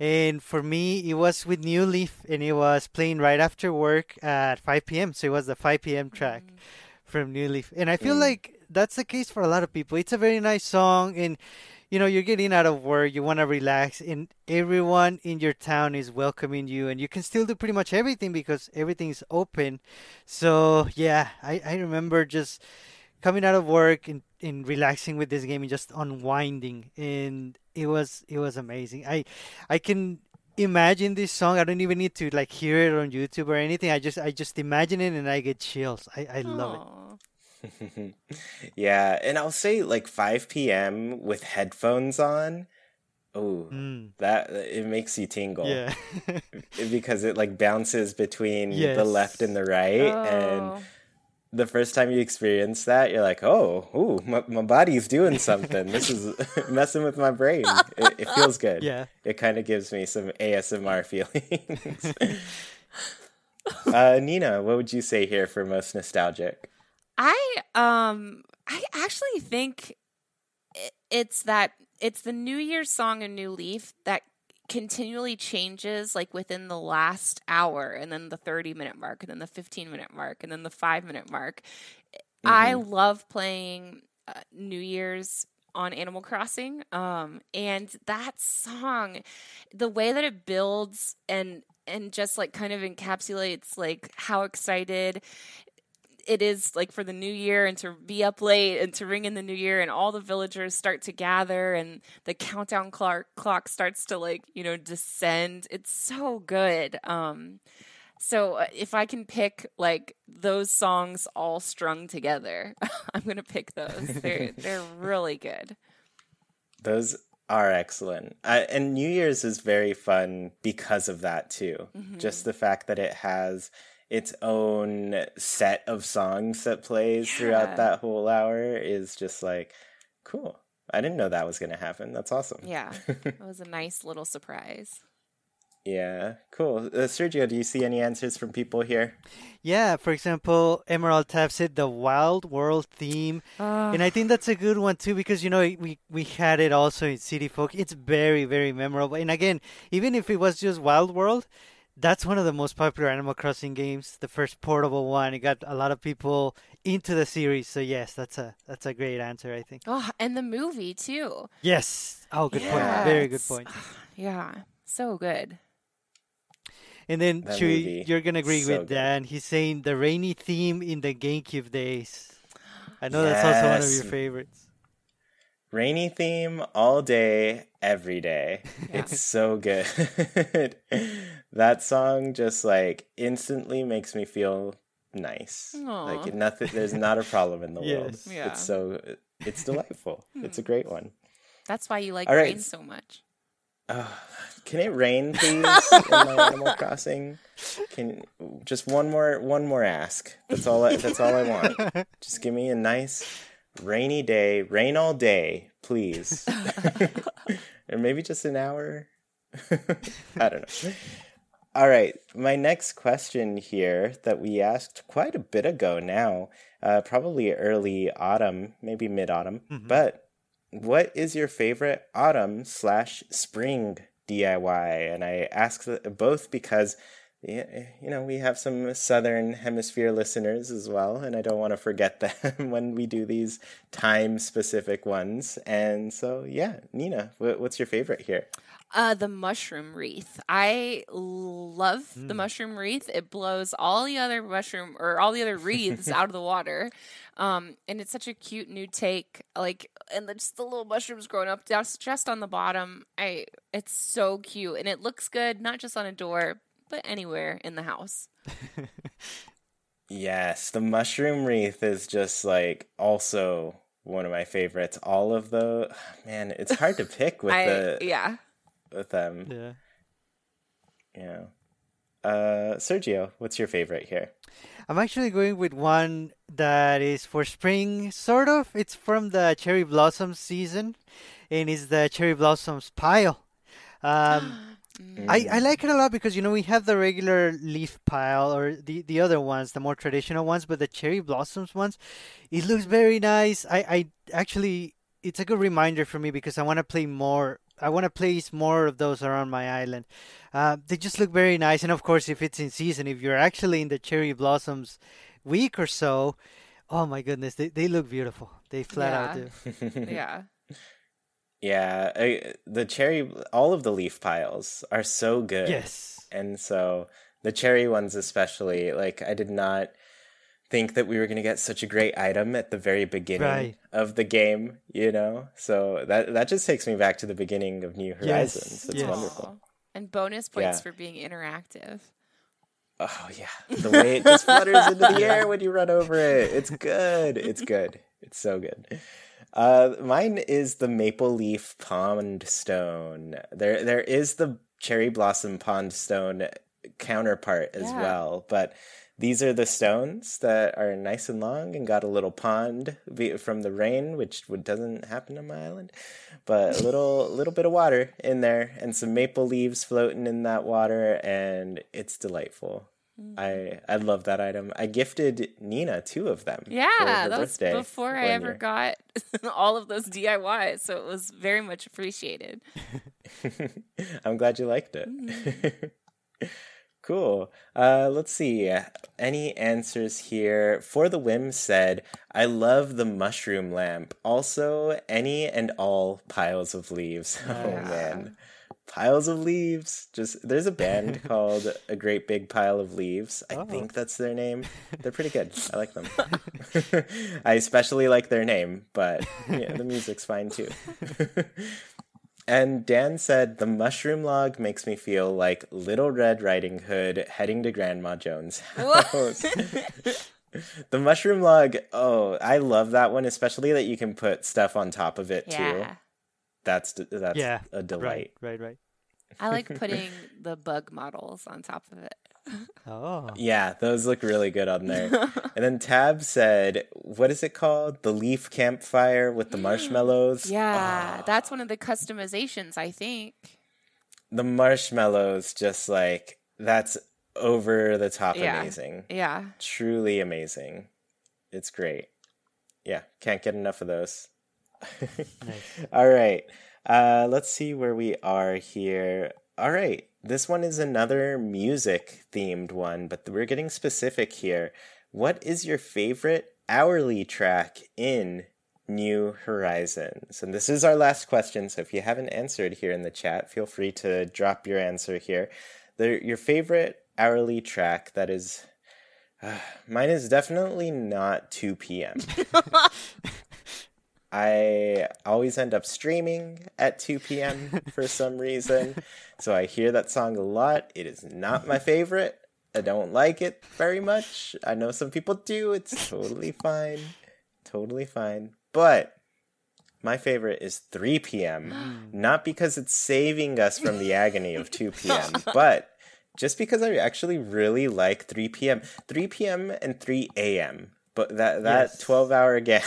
And for me, it was with New Leaf, and it was playing right after work at 5 p.m. So it was the 5 p.m. track mm. from New Leaf, and I feel mm. like that's the case for a lot of people. It's a very nice song, and you know you're getting out of work you want to relax and everyone in your town is welcoming you and you can still do pretty much everything because everything is open. So yeah i, I remember just coming out of work and, and relaxing with this game and just unwinding and it was it was amazing. I i can imagine this song. I don't even need to like hear it on youtube or anything. I just i just imagine it and i get chills. I i love it yeah, and I'll say like 5 p.m. with headphones on. Oh, mm. that it makes you tingle. Yeah. because it like bounces between yes. the left and the right oh. and the first time you experience that, you're like, "Oh, ooh, my, my body's doing something. this is messing with my brain. It, it feels good. Yeah, it kind of gives me some ASMR feelings." uh, Nina, what would you say here for most nostalgic? I um I actually think it's that it's the New Year's song a New Leaf that continually changes like within the last hour and then the 30 minute mark and then the 15 minute mark and then the 5 minute mark. Mm-hmm. I love playing uh, New Year's on Animal Crossing. Um, and that song, the way that it builds and and just like kind of encapsulates like how excited it is like for the new year and to be up late and to ring in the new year and all the villagers start to gather and the countdown clock clock starts to like you know descend. It's so good. Um so uh, if i can pick like those songs all strung together i'm gonna pick those. They're they're really good. Those are excellent. Uh, and new year's is very fun because of that too. Mm-hmm. just the fact that it has its own set of songs that plays yeah. throughout that whole hour is just like cool. I didn't know that was going to happen. That's awesome. Yeah. it was a nice little surprise. Yeah, cool. Uh, Sergio, do you see any answers from people here? Yeah, for example, Emerald Tab said the Wild World theme, uh, and I think that's a good one too because you know we we had it also in City Folk. It's very very memorable, and again, even if it was just Wild World, that's one of the most popular Animal Crossing games. The first portable one. It got a lot of people into the series. So yes, that's a that's a great answer. I think. Oh, and the movie too. Yes. Oh, good point. Very good point. Ah, yeah, so good. And then Chewy, you're gonna agree so with good. Dan. He's saying the rainy theme in the GameCube days. I know yes. that's also one of your favorites. Rainy theme all day, every day. Yeah. It's so good. that song just like instantly makes me feel nice. Aww. Like nothing there's not a problem in the yes. world. Yeah. It's so it's delightful. it's a great one. That's why you like all rain right. so much. Uh, can it rain please in my Animal Crossing? Can just one more one more ask. That's all I, that's all I want. Just give me a nice rainy day, rain all day, please. or maybe just an hour. I don't know. All right, my next question here that we asked quite a bit ago now, uh, probably early autumn, maybe mid autumn, mm-hmm. but what is your favorite autumn slash spring DIY? And I ask both because you know, we have some southern hemisphere listeners as well, and I don't want to forget them when we do these time specific ones. And so, yeah, Nina, what's your favorite here? Uh, the mushroom wreath. I love mm. the hmm. mushroom wreath. It blows all the other mushroom or all the other wreaths out of the water. Um, and it's such a cute new take. Like, and the, just the little mushrooms growing up just just on the bottom. I, it's so cute, and it looks good not just on a door, but anywhere in the house. yes, the mushroom wreath is just like also one of my favorites. All of the man, it's hard to pick with I, the yeah with them. Yeah. Yeah. Uh, Sergio, what's your favorite here? I'm actually going with one that is for spring, sort of. It's from the cherry blossom season, and it's the cherry blossoms pile. Um, Mm. I, I like it a lot because you know we have the regular leaf pile or the, the other ones, the more traditional ones, but the cherry blossoms ones, it looks very nice. I, I actually it's a good reminder for me because I want to play more. I want to place more of those around my island. Uh, they just look very nice, and of course, if it's in season, if you're actually in the cherry blossoms week or so, oh my goodness, they they look beautiful. They flat yeah. out do. yeah. Yeah, I, the cherry, all of the leaf piles are so good. Yes. And so the cherry ones, especially, like, I did not think that we were going to get such a great item at the very beginning right. of the game, you know? So that that just takes me back to the beginning of New Horizons. Yes. It's yes. wonderful. And bonus points yeah. for being interactive. Oh yeah, the way it just flutters into the air when you run over it. It's good. It's good. It's so good. Uh, mine is the maple leaf pond stone. There, there is the cherry blossom pond stone counterpart as yeah. well, but these are the stones that are nice and long and got a little pond from the rain, which doesn't happen on my island, but a little little bit of water in there and some maple leaves floating in that water, and it's delightful. I I love that item. I gifted Nina two of them. Yeah, that was before I ever year. got all of those DIYs, so it was very much appreciated. I'm glad you liked it. Mm-hmm. Cool. Uh, let's see. Any answers here? For the whim said, I love the mushroom lamp. Also, any and all piles of leaves. Oh, yeah. Oh man piles of leaves. Just there's a band called A Great Big Pile of Leaves. I oh. think that's their name. They're pretty good. I like them. I especially like their name, but yeah, the music's fine too. And Dan said the mushroom log makes me feel like Little Red Riding Hood heading to Grandma Jones' house. the mushroom log, oh, I love that one, especially that you can put stuff on top of it yeah. too. That's that's yeah, a delight. Right, right, right. I like putting the bug models on top of it. Oh. Yeah, those look really good on there. and then Tab said, what is it called? The leaf campfire with the marshmallows? Yeah, oh. that's one of the customizations, I think. The marshmallows just like that's over the top yeah. amazing. Yeah. Truly amazing. It's great. Yeah, can't get enough of those nice. All right. Uh, let's see where we are here. All right. This one is another music themed one, but we're getting specific here. What is your favorite hourly track in New Horizons? And this is our last question, so if you haven't answered here in the chat, feel free to drop your answer here. The, your favorite hourly track that is. Uh, mine is definitely not 2 p.m. I always end up streaming at 2 p.m. for some reason. So I hear that song a lot. It is not my favorite. I don't like it very much. I know some people do. It's totally fine. Totally fine. But my favorite is 3 p.m. Not because it's saving us from the agony of 2 p.m., but just because I actually really like 3 p.m. 3 p.m. and 3 a.m but that that yes. 12 hour gap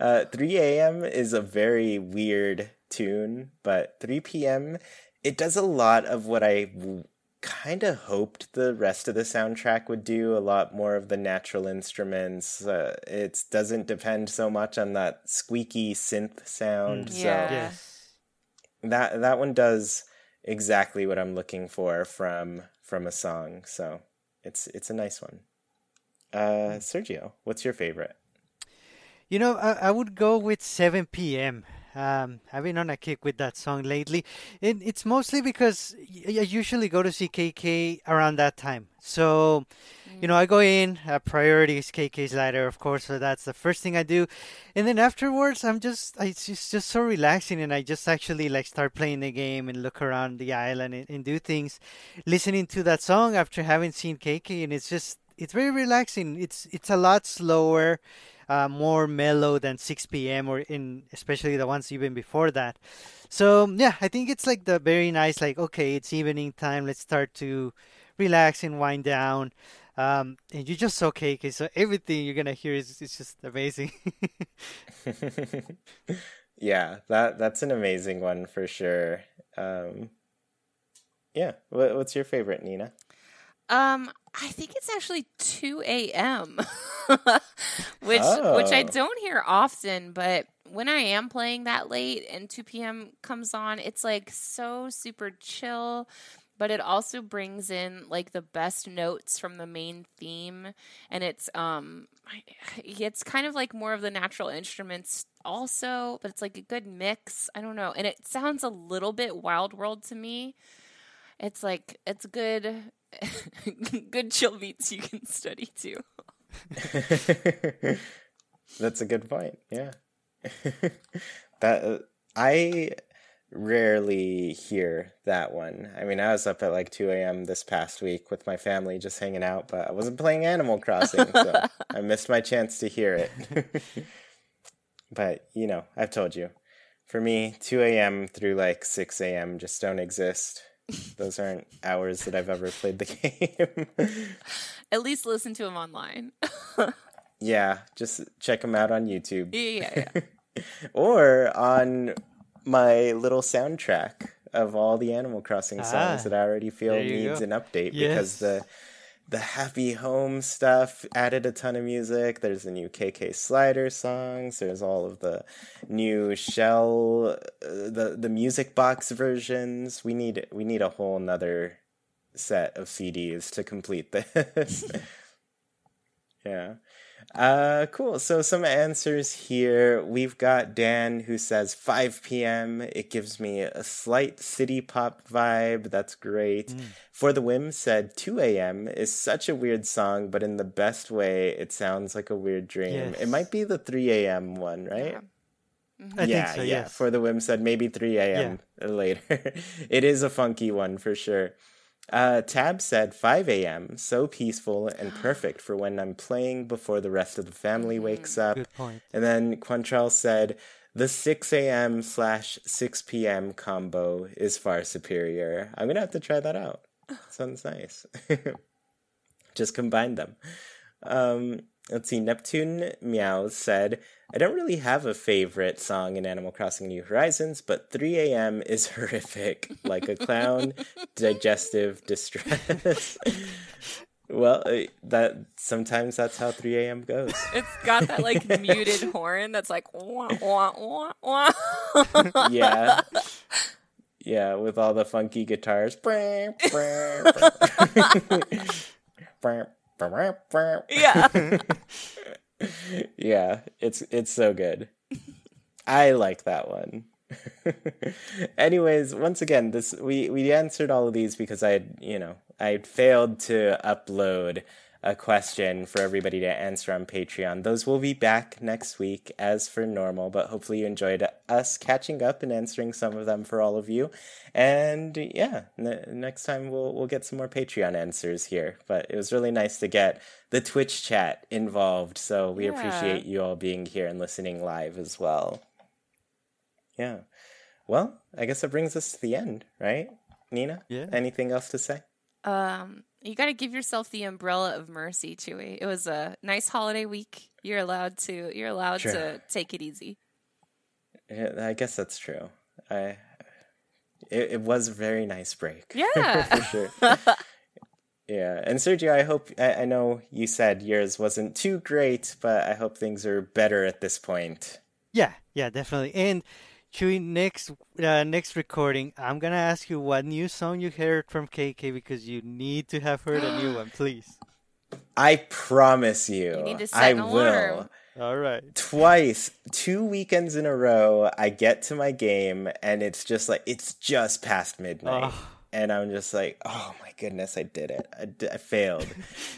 uh, 3 a.m is a very weird tune but 3 p.m it does a lot of what I w- kind of hoped the rest of the soundtrack would do a lot more of the natural instruments uh, it doesn't depend so much on that squeaky synth sound mm, yeah. so yes. that that one does exactly what I'm looking for from from a song. So it's it's a nice one. Uh, Sergio, what's your favorite? You know, I, I would go with 7 p.m. Um, I've been on a kick with that song lately. And it's mostly because I usually go to see KK around that time. So, you know, I go in, uh, priorities KK Slider, of course, so that's the first thing I do. And then afterwards, I'm just, it's just, just so relaxing. And I just actually like start playing the game and look around the island and, and do things, listening to that song after having seen KK. And it's just, it's very relaxing. It's, it's a lot slower uh, more mellow than 6 p.m. or in especially the ones even before that. So yeah, I think it's like the very nice like okay, it's evening time. Let's start to relax and wind down. Um, and you're just okay because so everything you're gonna hear is, is just amazing. yeah, that that's an amazing one for sure. Um, yeah, what, what's your favorite, Nina? Um, I think it's actually 2 a.m., which oh. which I oh. don't hear often, but when I am playing that late and 2 p.m. comes on, it's like so super chill, but it also brings in like the best notes from the main theme and it's um it's kind of like more of the natural instruments also, but it's like a good mix. I don't know. And it sounds a little bit wild world to me. It's like it's good good chill beats you can study to. That's a good point. Yeah. that uh, I rarely hear that one. I mean, I was up at like 2 a.m. this past week with my family just hanging out, but I wasn't playing Animal Crossing, so I missed my chance to hear it. but, you know, I've told you. For me, 2 a.m. through like 6 a.m. just don't exist. Those aren't hours that I've ever played the game. At least listen to them online. yeah, just check them out on YouTube. Yeah, yeah. yeah. or on my little soundtrack of all the Animal Crossing songs ah, that I already feel needs go. an update yes. because the the happy home stuff added a ton of music. There's the new KK Slider songs. There's all of the new shell, uh, the the music box versions. We need we need a whole nother set of CDs to complete this. yeah. Uh, cool. So some answers here. We've got Dan who says 5 p.m. It gives me a slight city pop vibe. That's great. Mm. For the Whim said 2 a.m. is such a weird song, but in the best way. It sounds like a weird dream. Yes. It might be the 3 a.m. one, right? Yeah. Mm-hmm. yeah, so, yeah. Yes. For the Whim said maybe 3 a.m. Yeah. later. it is a funky one for sure. Uh, Tab said 5 a.m. So peaceful and perfect for when I'm playing before the rest of the family mm-hmm. wakes up. Good point. And then Quantrell said the 6 a.m. slash 6 p.m. combo is far superior. I'm gonna have to try that out. Sounds nice. Just combine them. Um, let's see. Neptune Meow said I don't really have a favorite song in Animal Crossing New Horizons, but 3 a.m. is horrific, like a clown, digestive distress. well, uh, that sometimes that's how 3 a.m. goes. It's got that like muted horn that's like wah wah wah wah. yeah. Yeah, with all the funky guitars. Yeah yeah, it's it's so good. I like that one. Anyways, once again, this we we answered all of these because I you know I failed to upload a question for everybody to answer on Patreon. Those will be back next week as for normal, but hopefully you enjoyed us catching up and answering some of them for all of you. And yeah, n- next time we'll we'll get some more Patreon answers here. But it was really nice to get the Twitch chat involved, so we yeah. appreciate you all being here and listening live as well. Yeah. Well, I guess that brings us to the end, right? Nina? Yeah. Anything else to say? Um you got to give yourself the umbrella of mercy, Chewy. It was a nice holiday week. You're allowed to. You're allowed true. to take it easy. Yeah, I guess that's true. I. It, it was a very nice break. Yeah, for sure. yeah, and Sergio, I hope I, I know you said yours wasn't too great, but I hope things are better at this point. Yeah, yeah, definitely. And Chewy, next uh, next recording, I'm gonna ask you what new song you heard from KK because you need to have heard a new one, please. I promise you, you I will. All right. Twice, two weekends in a row, I get to my game and it's just like it's just past midnight, oh. and I'm just like, oh my goodness, I did it. I, d- I failed,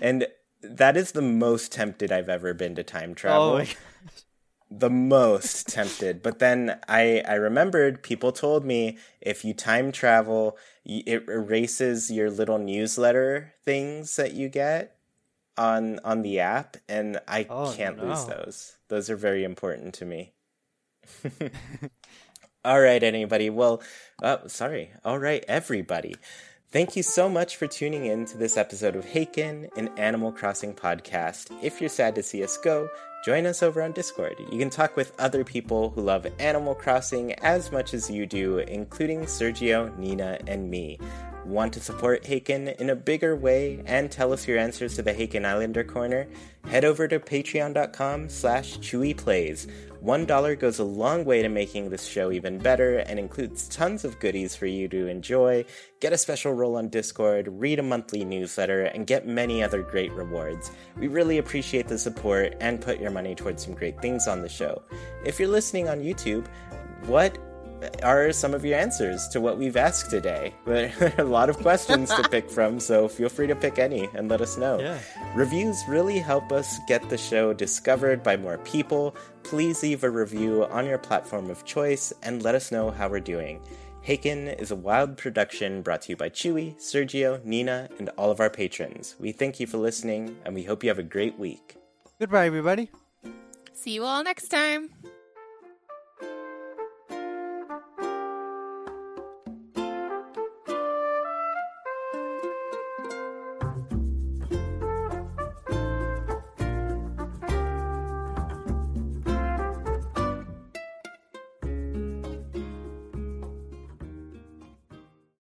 and that is the most tempted I've ever been to time travel. Oh the most tempted. But then I I remembered people told me if you time travel, it erases your little newsletter things that you get on on the app, and I oh, can't no. lose those. Those are very important to me. All right, anybody. Well, oh, sorry. All right, everybody. Thank you so much for tuning in to this episode of Haken, an Animal Crossing podcast. If you're sad to see us go, join us over on Discord. You can talk with other people who love Animal Crossing as much as you do, including Sergio, Nina, and me. Want to support Haken in a bigger way and tell us your answers to the Haken Islander Corner? Head over to patreon.com slash chewyplays. One dollar goes a long way to making this show even better and includes tons of goodies for you to enjoy, get a special role on Discord, read a monthly newsletter, and get many other great rewards. We really appreciate the support and put your money towards some great things on the show. If you're listening on YouTube, what are some of your answers to what we've asked today. There are a lot of questions to pick from, so feel free to pick any and let us know. Yeah. Reviews really help us get the show discovered by more people. Please leave a review on your platform of choice and let us know how we're doing. Haken is a wild production brought to you by Chewy, Sergio, Nina, and all of our patrons. We thank you for listening, and we hope you have a great week. Goodbye, everybody. See you all next time.